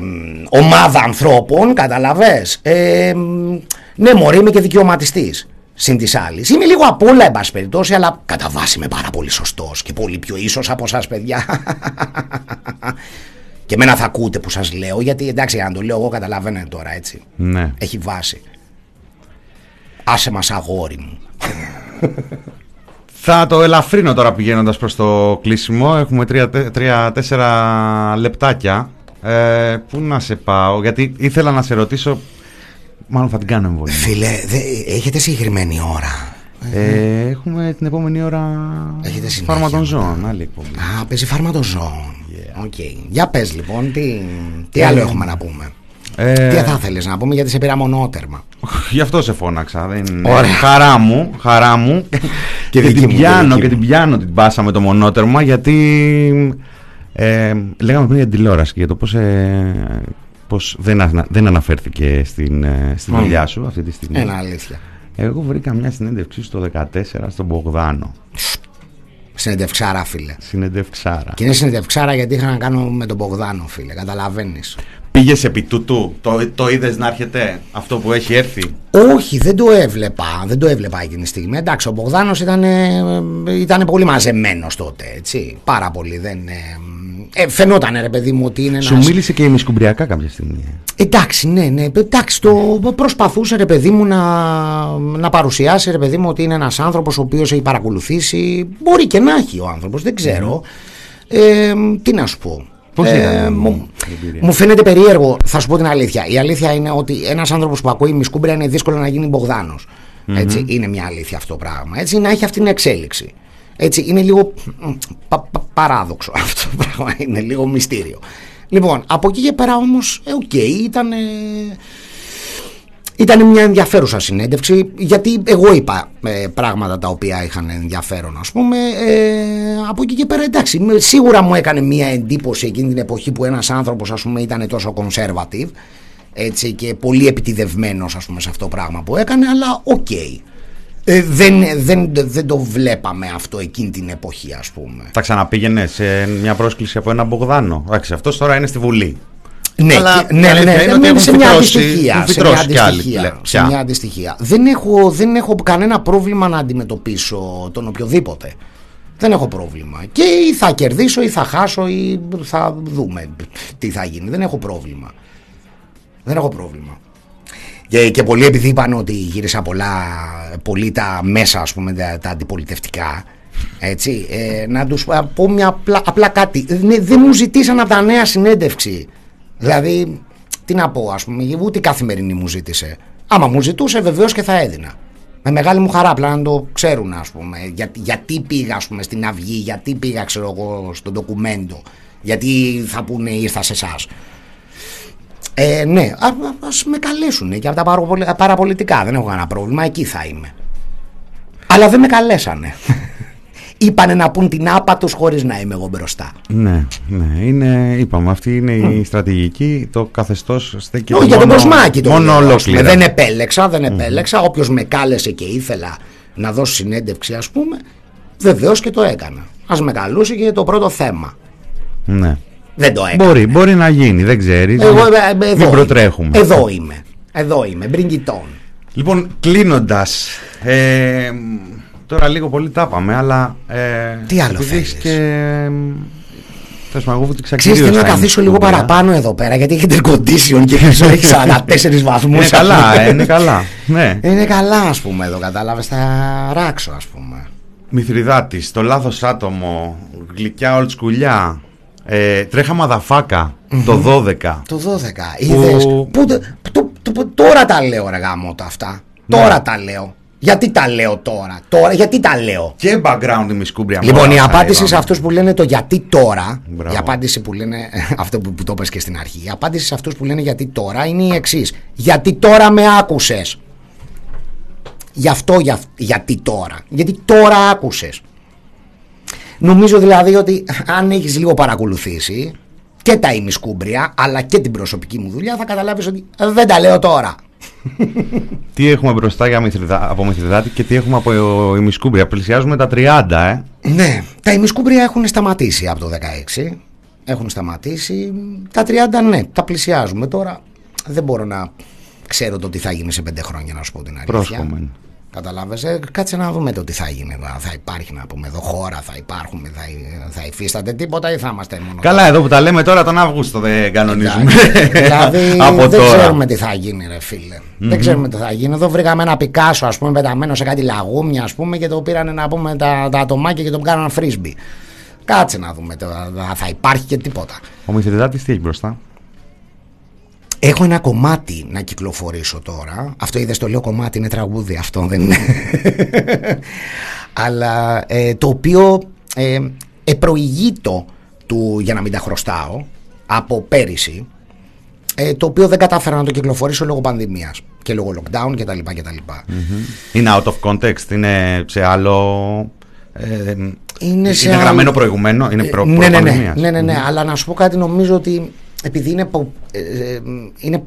ομάδα ανθρώπων, καταλαβες, ε, Ναι, μωρέ, είμαι και δικαιωματιστής. Συν της άλλης. Είμαι λίγο απ' όλα, εν πάση περιπτώσει, αλλά κατά βάση είμαι πάρα πολύ σωστός και πολύ πιο ίσω από εσά, παιδιά. και εμένα θα ακούτε που σας λέω, γιατί εντάξει, αν το λέω εγώ, καταλαβαίνετε τώρα έτσι. Ναι. Έχει βάση. Άσε μας αγόρι μου. Θα το ελαφρύνω τώρα πηγαίνοντας προς το κλείσιμο. Έχουμε τρία-τέσσερα λεπτάκια. Ε, πού να σε πάω, γιατί ήθελα να σε ρωτήσω. Μάλλον θα την κάνω εμβολία. Φίλε, δε, έχετε συγκεκριμένη ώρα; Ε, έχουμε την επόμενη ώρα Έχετε συνέχεια φάρμα των μετά. ζώων. Άλλη εκπομπή. Α, παίζει φάρματοζώων. Οκ. Για πες λοιπόν, τι, τι Ε, άλλο έχουμε να πούμε; Ε, Τι θα θέλεις να πούμε γιατί σε πήρα μονότερμα. Γι' αυτό σε φώναξα. Δεν... Ωραία. Χαρά μου, χαρά μου. και, δική την μου, και πιάνω δική και μου. την πιάνω την πάσα με το μονότερμα γιατί ε, λέγαμε πριν για την τηλεόραση και για το πώς, ε, πώς δεν, ανα- δεν αναφέρθηκε στην, ε, στη Μμ. δουλειά σου αυτή τη στιγμή. Ένα αλήθεια. Εγώ βρήκα μια συνέντευξή στο 14 στον Μπογδάνο. Συνεντευξάρα, φίλε. Συνεντευξάρα. Και είναι συνεντευξάρα γιατί είχα να κάνω με τον Μπογδάνο, φίλε. Καταλαβαίνεις. Πήγες επί τούτου, το, το είδες να έρχεται αυτό που έχει έρθει; Όχι, δεν το έβλεπα. Δεν το έβλεπα εκείνη τη στιγμή. Εντάξει, ο Μπογδάνος ήταν, ήταν πολύ μαζεμένος τότε, έτσι. Πάρα πολύ. Δεν, ε, ε, φαινόταν, ρε παιδί μου, ότι είναι Σου ένας... μίλησε και ημισκουμπριακά κάποια στιγμή. Εντάξει, ναι, ναι. Εντάξει, το προσπαθούσε ρε παιδί μου να, να παρουσιάσει ρε παιδί μου ότι είναι ένας άνθρωπος ο οποίος έχει παρακολουθήσει. Μπορεί και να έχει ο άνθρωπος, δεν ξέρω. Ε, τι να σου πω. Πώς Ε, ήταν μου, η εμπειρία; μου φαίνεται περίεργο, θα σου πω την αλήθεια. Η αλήθεια είναι ότι ένας άνθρωπος που ακούει μισκούμπρια είναι δύσκολο να γίνει Μπογδάνος. Έτσι, είναι μια αλήθεια αυτό το πράγμα. Έτσι, να έχει αυτή την εξέλιξη. Έτσι, είναι λίγο μ, πα- πα- παράδοξο αυτό το πράγμα. Είναι λίγο μυστήριο. Λοιπόν, από εκεί και πέρα όμως, ε, οκ, ήταν... ε, ήταν μια ενδιαφέρουσα συνέντευξη γιατί εγώ είπα ε, πράγματα τα οποία είχαν ενδιαφέρον ας πούμε ε, από εκεί και πέρα εντάξει με- σίγουρα μου έκανε μια εντύπωση εκείνη την εποχή που ένας άνθρωπος ας πούμε ήταν τόσο conservative έτσι και πολύ επιτηδευμένος ας πούμε σε αυτό το πράγμα που έκανε αλλά οκ ε, δεν, δεν, δεν το βλέπαμε αυτό εκείνη την εποχή ας πούμε Θα ξαναπήγαινε σε μια πρόσκληση από έναν Μπογδάνο. Εντάξει, αυτός τώρα είναι στη Βουλή. Ναι, Αλλά και- η ναι, αλήθεια ναι, είναι ναι, ότι ναι, έχουν σε μια φυτρώσει- αντιστοιχεία. έχουν Σε μια φυτρώσει κι άλλοι αντιστοιχεία. πλέον. Σε Πια. μια αντιστοιχεία. Δεν έχω, δεν έχω κανένα πρόβλημα να αντιμετωπίσω τον οποιοδήποτε. Δεν έχω πρόβλημα. Και ή θα κερδίσω ή θα χάσω ή θα δούμε τι θα γίνει. Δεν έχω πρόβλημα. Δεν έχω πρόβλημα. Και, και πολλοί επειδή είπαν ότι γύρισα πολλά, πολύ τα μέσα ας πούμε τα, τα αντιπολιτευτικά έτσι, ε, να τους πω μια απλά, απλά κάτι Ναι, δεν μου ζητήσαν από τα νέα συνέντευξη δηλαδή τι να πω ας πούμε ούτε η καθημερινή μου ζήτησε άμα μου ζητούσε βεβαίως και θα έδινα με μεγάλη μου χαρά απλά να το ξέρουν ας πούμε Για, γιατί πήγα ας πούμε στην Αυγή γιατί πήγα ξέρω εγώ στο ντοκουμέντο γιατί θα πούνε ήρθα σε εσάς. Ε, ναι, α ας με καλέσουν και από τα παραπολι- παραπολιτικά. Δεν έχω κανένα πρόβλημα, εκεί θα είμαι. Αλλά δεν με καλέσανε. Είπανε να πούν την άπα τους χωρίς να είμαι εγώ μπροστά. Ναι, ναι, είναι, είπαμε, αυτή είναι η στρατηγική. Το καθεστώς στέκεται Όχι για τον μόνο- Κοσμάκη το Μόνο λέω, ας πούμε. ολόκληρα. Δεν επέλεξα, δεν επέλεξα. Όποιος με κάλεσε και ήθελα να δώσει συνέντευξη ας πούμε, βεβαίως και το έκανα. Ας με καλούσε και το πρώτο θέμα. Ναι. Δεν το έκανα. Μπορεί, μπορεί να γίνει, δεν ξέρεις. Εγώ ε, ε, εδώ Μην είμαι. προτρέχουμε. Εδώ είμαι. Εδώ είμαι. Bring it on. Λοιπόν, κλείνοντας. Ε, τώρα λίγο πολύ τα είπαμε, αλλά. Ε, Τι άλλο επειδή θέλεις; έχεις Και. Θες να εγώ που Ξέρεις κυρίως θέλω να στα καθίσω λίγο ημισκούμπρια. παραπάνω εδώ πέρα γιατί έχει air condition και πίσω έχει 44 βαθμούς. Είναι καλά, ε, είναι καλά. Ναι. Είναι καλά ας πούμε εδώ κατάλαβες θα ράξω ας πούμε. Μηθριδάτης, το λάθος άτομο, γλυκιά ολτσκουλιά, ε, τρέχα μαδαφάκα, το 12. Το 12 είδες. Πού, το- το- το- τώρα τα λέω ρε γάμο τα αυτά. Ναι. Τώρα τα λέω. Γιατί τα λέω τώρα. τώρα γιατί τα λέω; Και background η μισκούμπρια. Λοιπόν, μόρα, η θα απάντηση σε είπαμε. αυτούς που λένε το γιατί τώρα, Μπράβο. η απάντηση που λένε, αυτό που, που το είπες και στην αρχή, η απάντηση σε αυτούς που λένε γιατί τώρα είναι η εξής. Γιατί τώρα με άκουσες. Γι' αυτό για, γιατί τώρα. Γιατί τώρα άκουσες. Νομίζω δηλαδή ότι αν έχεις λίγο παρακολουθήσει και τα ημισκούμπρια αλλά και την προσωπική μου δουλειά θα καταλάβεις ότι δεν τα λέω τώρα. Τι έχουμε μπροστά για μυθριδά, από Μηθριδάτη και τι έχουμε από ημισκούμπρια. Πλησιάζουμε τα 30, ε. Ναι, τα ημισκούμπρια έχουν σταματήσει από το 16. Έχουν σταματήσει. Τα 30 ναι, τα πλησιάζουμε τώρα. Δεν μπορώ να, ξέρω το τι θα γίνει σε πέντε χρόνια, να σου πω την αλήθεια. Πρόσχομαι. Καταλάβες, ε, κάτσε να δούμε το τι θα γίνει. Θα, θα υπάρχει να πούμε εδώ χώρα, θα υπάρχουμε, θα, θα υφίσταται τίποτα ή θα είμαστε μόνο. Καλά, εδώ που τα λέμε τώρα τον Αύγουστο δεν κανονίζουμε. δηλαδή Από δεν τώρα. ξέρουμε τι θα γίνει, ρε φίλε. Δεν ξέρουμε τι θα γίνει. Εδώ βρήκαμε ένα Πικάσο, ας πούμε, πεταμένο σε κάτι λαγούμια, ας πούμε, και το πήραν να πούμε τα, τα ατομάκια και το κάναν φρίσμπι. Κάτσε να δούμε τώρα, θα υπάρχει και τίποτα. Ο Μηθριδάτης τι έχει μπροστά; Έχω ένα κομμάτι να κυκλοφορήσω τώρα. Αυτό είδες το λέω κομμάτι, είναι τραγούδι αυτό, δεν είναι. Αλλά ε, το οποίο ε, επροηγείτο του για να μην τα χρωστάω από πέρυσι. Ε, το οποίο δεν κατάφερα να το κυκλοφορήσω λόγω πανδημίας και λόγω lockdown κτλ. κτλ. Είναι out of context, είναι σε άλλο. Ε, Είναι, σε είναι άλλο- γραμμένο προηγουμένο, είναι προ, Ε, ναι, ναι, ναι, προπανδημίας. ναι, ναι, ναι, αλλά να σου πω κάτι νομίζω ότι επειδή είναι, πο- ε, ε, είναι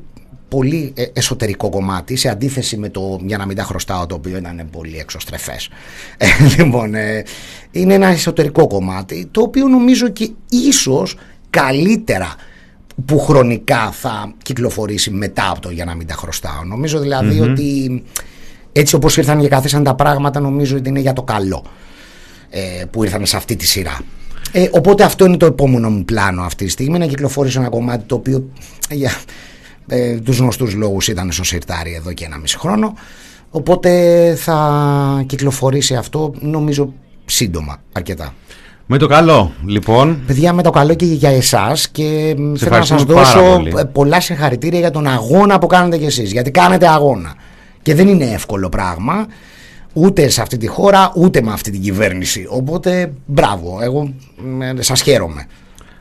πολύ ε, εσωτερικό κομμάτι σε αντίθεση με το για να μην τα χρωστάω το οποίο ήταν πολύ εξωστρεφές. Ε, λοιπόν ε, είναι ένα εσωτερικό κομμάτι το οποίο νομίζω και ίσως καλύτερα που χρονικά θα κυκλοφορήσει μετά από το για να μην τα χρωστάω νομίζω δηλαδή ότι έτσι όπως ήρθαν και καθίσαν τα πράγματα νομίζω ότι είναι για το καλό ε, που ήρθαν σε αυτή τη σειρά. Ε, οπότε αυτό είναι το επόμενο μου πλάνο αυτή τη στιγμή να κυκλοφορήσω ένα κομμάτι το οποίο ε, για ε, τους γνωστούς λόγους ήταν στο σιρτάρι εδώ και ένα μισή χρόνο οπότε θα κυκλοφορήσει αυτό νομίζω σύντομα αρκετά. Με το καλό, λοιπόν. Παιδιά με το καλό και για εσάς και μ, θέλω να σας ευχαριστούμε πάρα δώσω πολύ. ε, πολλά συγχαρητήρια για τον αγώνα που κάνετε κι εσείς γιατί κάνετε αγώνα και δεν είναι εύκολο πράγμα ούτε σε αυτή τη χώρα ούτε με αυτή την κυβέρνηση οπότε μπράβο εγώ ε, σας χαίρομαι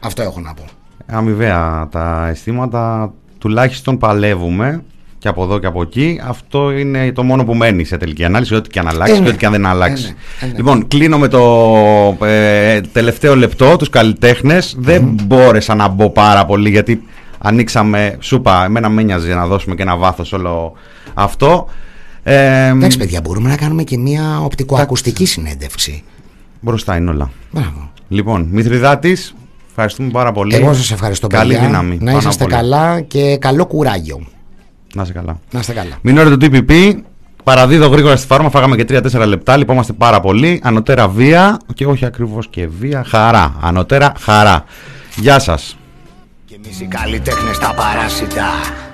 αυτό έχω να πω αμοιβαία τα αισθήματα τουλάχιστον παλεύουμε και από εδώ και από εκεί. Αυτό είναι το μόνο που μένει σε τελική ανάλυση, ό,τι και αν αλλάξει Ε, ναι. και ό,τι και αν δεν αλλάξει. Ε, ναι. Ε, ναι. Λοιπόν, κλείνω με το ε, τελευταίο λεπτό, τους καλλιτέχνες. Δεν μπόρεσα να μπω πάρα πολύ γιατί ανοίξαμε, σου είπα, εμένα με νοιάζε να δώσουμε και ένα βάθος όλο αυτό. Ε, εντάξει παιδιά μπορούμε να κάνουμε και μια οπτικοακουστική συνέντευξη μπροστά είναι όλα. μπράβο Λοιπόν, Μηθριδάτης, ευχαριστούμε πάρα πολύ. εγώ σας ευχαριστώ Καλή παιδιά δύναμη. να πάνω είσαστε απ' όλα. καλά και καλό κουράγιο Να είσαι καλά. να είστε καλά Μινόρε του TPP. Παραδίδω γρήγορα στη φάρμα. Φάγαμε και 3-4 λεπτά. Λυπόμαστε πάρα πολύ. Ανωτέρα βία. Και όχι ακριβώς και βία. Χαρά. Ανωτέρα χαρά. Γεια σας. Και εμείς οι καλλιτέχνες τα παράσιτα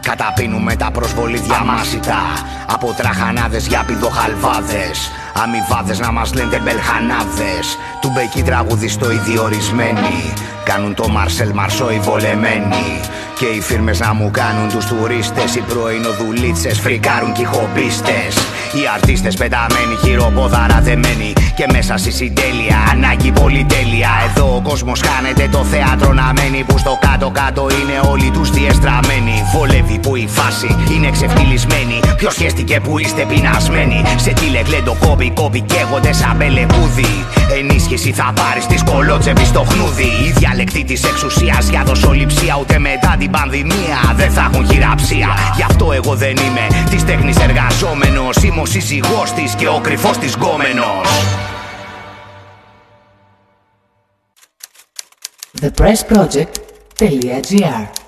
Καταπίνουμε τα προσβολή διαμάσιτα Από τραχανάδες για πηδοχαλβάδες Αμοιβάδες να μας λένε μπελχανάδες. Του μπεκί τραγουδιστό ιδιορισμένοι. Κάνουν το Μαρσέλ Μαρσό οι βολεμένοι Και οι φίρμες να μου κάνουν τους τουρίστες. Οι πρωινοδουλίτσες φρικάρουν και οι χομπίστες Οι αρτίστες πεταμένοι χειροπόδαρα δεμένοι. Και μέσα στη συντέλεια ανάγκη πολυτέλεια. Εδώ ο κόσμος χάνεται το θέατρο να μένει. Που στο κάτω κάτω είναι όλοι τους διεστραμμένοι. Βολεύει που η φάση είναι ξεφτυλισμένη. Ποιος σχέστηκε που είστε πεινασμένοι. Σε τι λεγλέντο κόμπι κόμπι καίγονται σαν μπελεκούδι Ενίσχυση θα πάρεις της σκολότσεβη στο χνούδι. Η διαλεκτή της εξουσίας για δοσοληψία Ούτε μετά την πανδημία δεν θα έχουν χειραψία Γι' αυτό εγώ δεν είμαι της τέχνης εργαζόμενος. Είμαι ο σύζυγός της και ο κρυφός της γκόμενος. Thepressproject.gr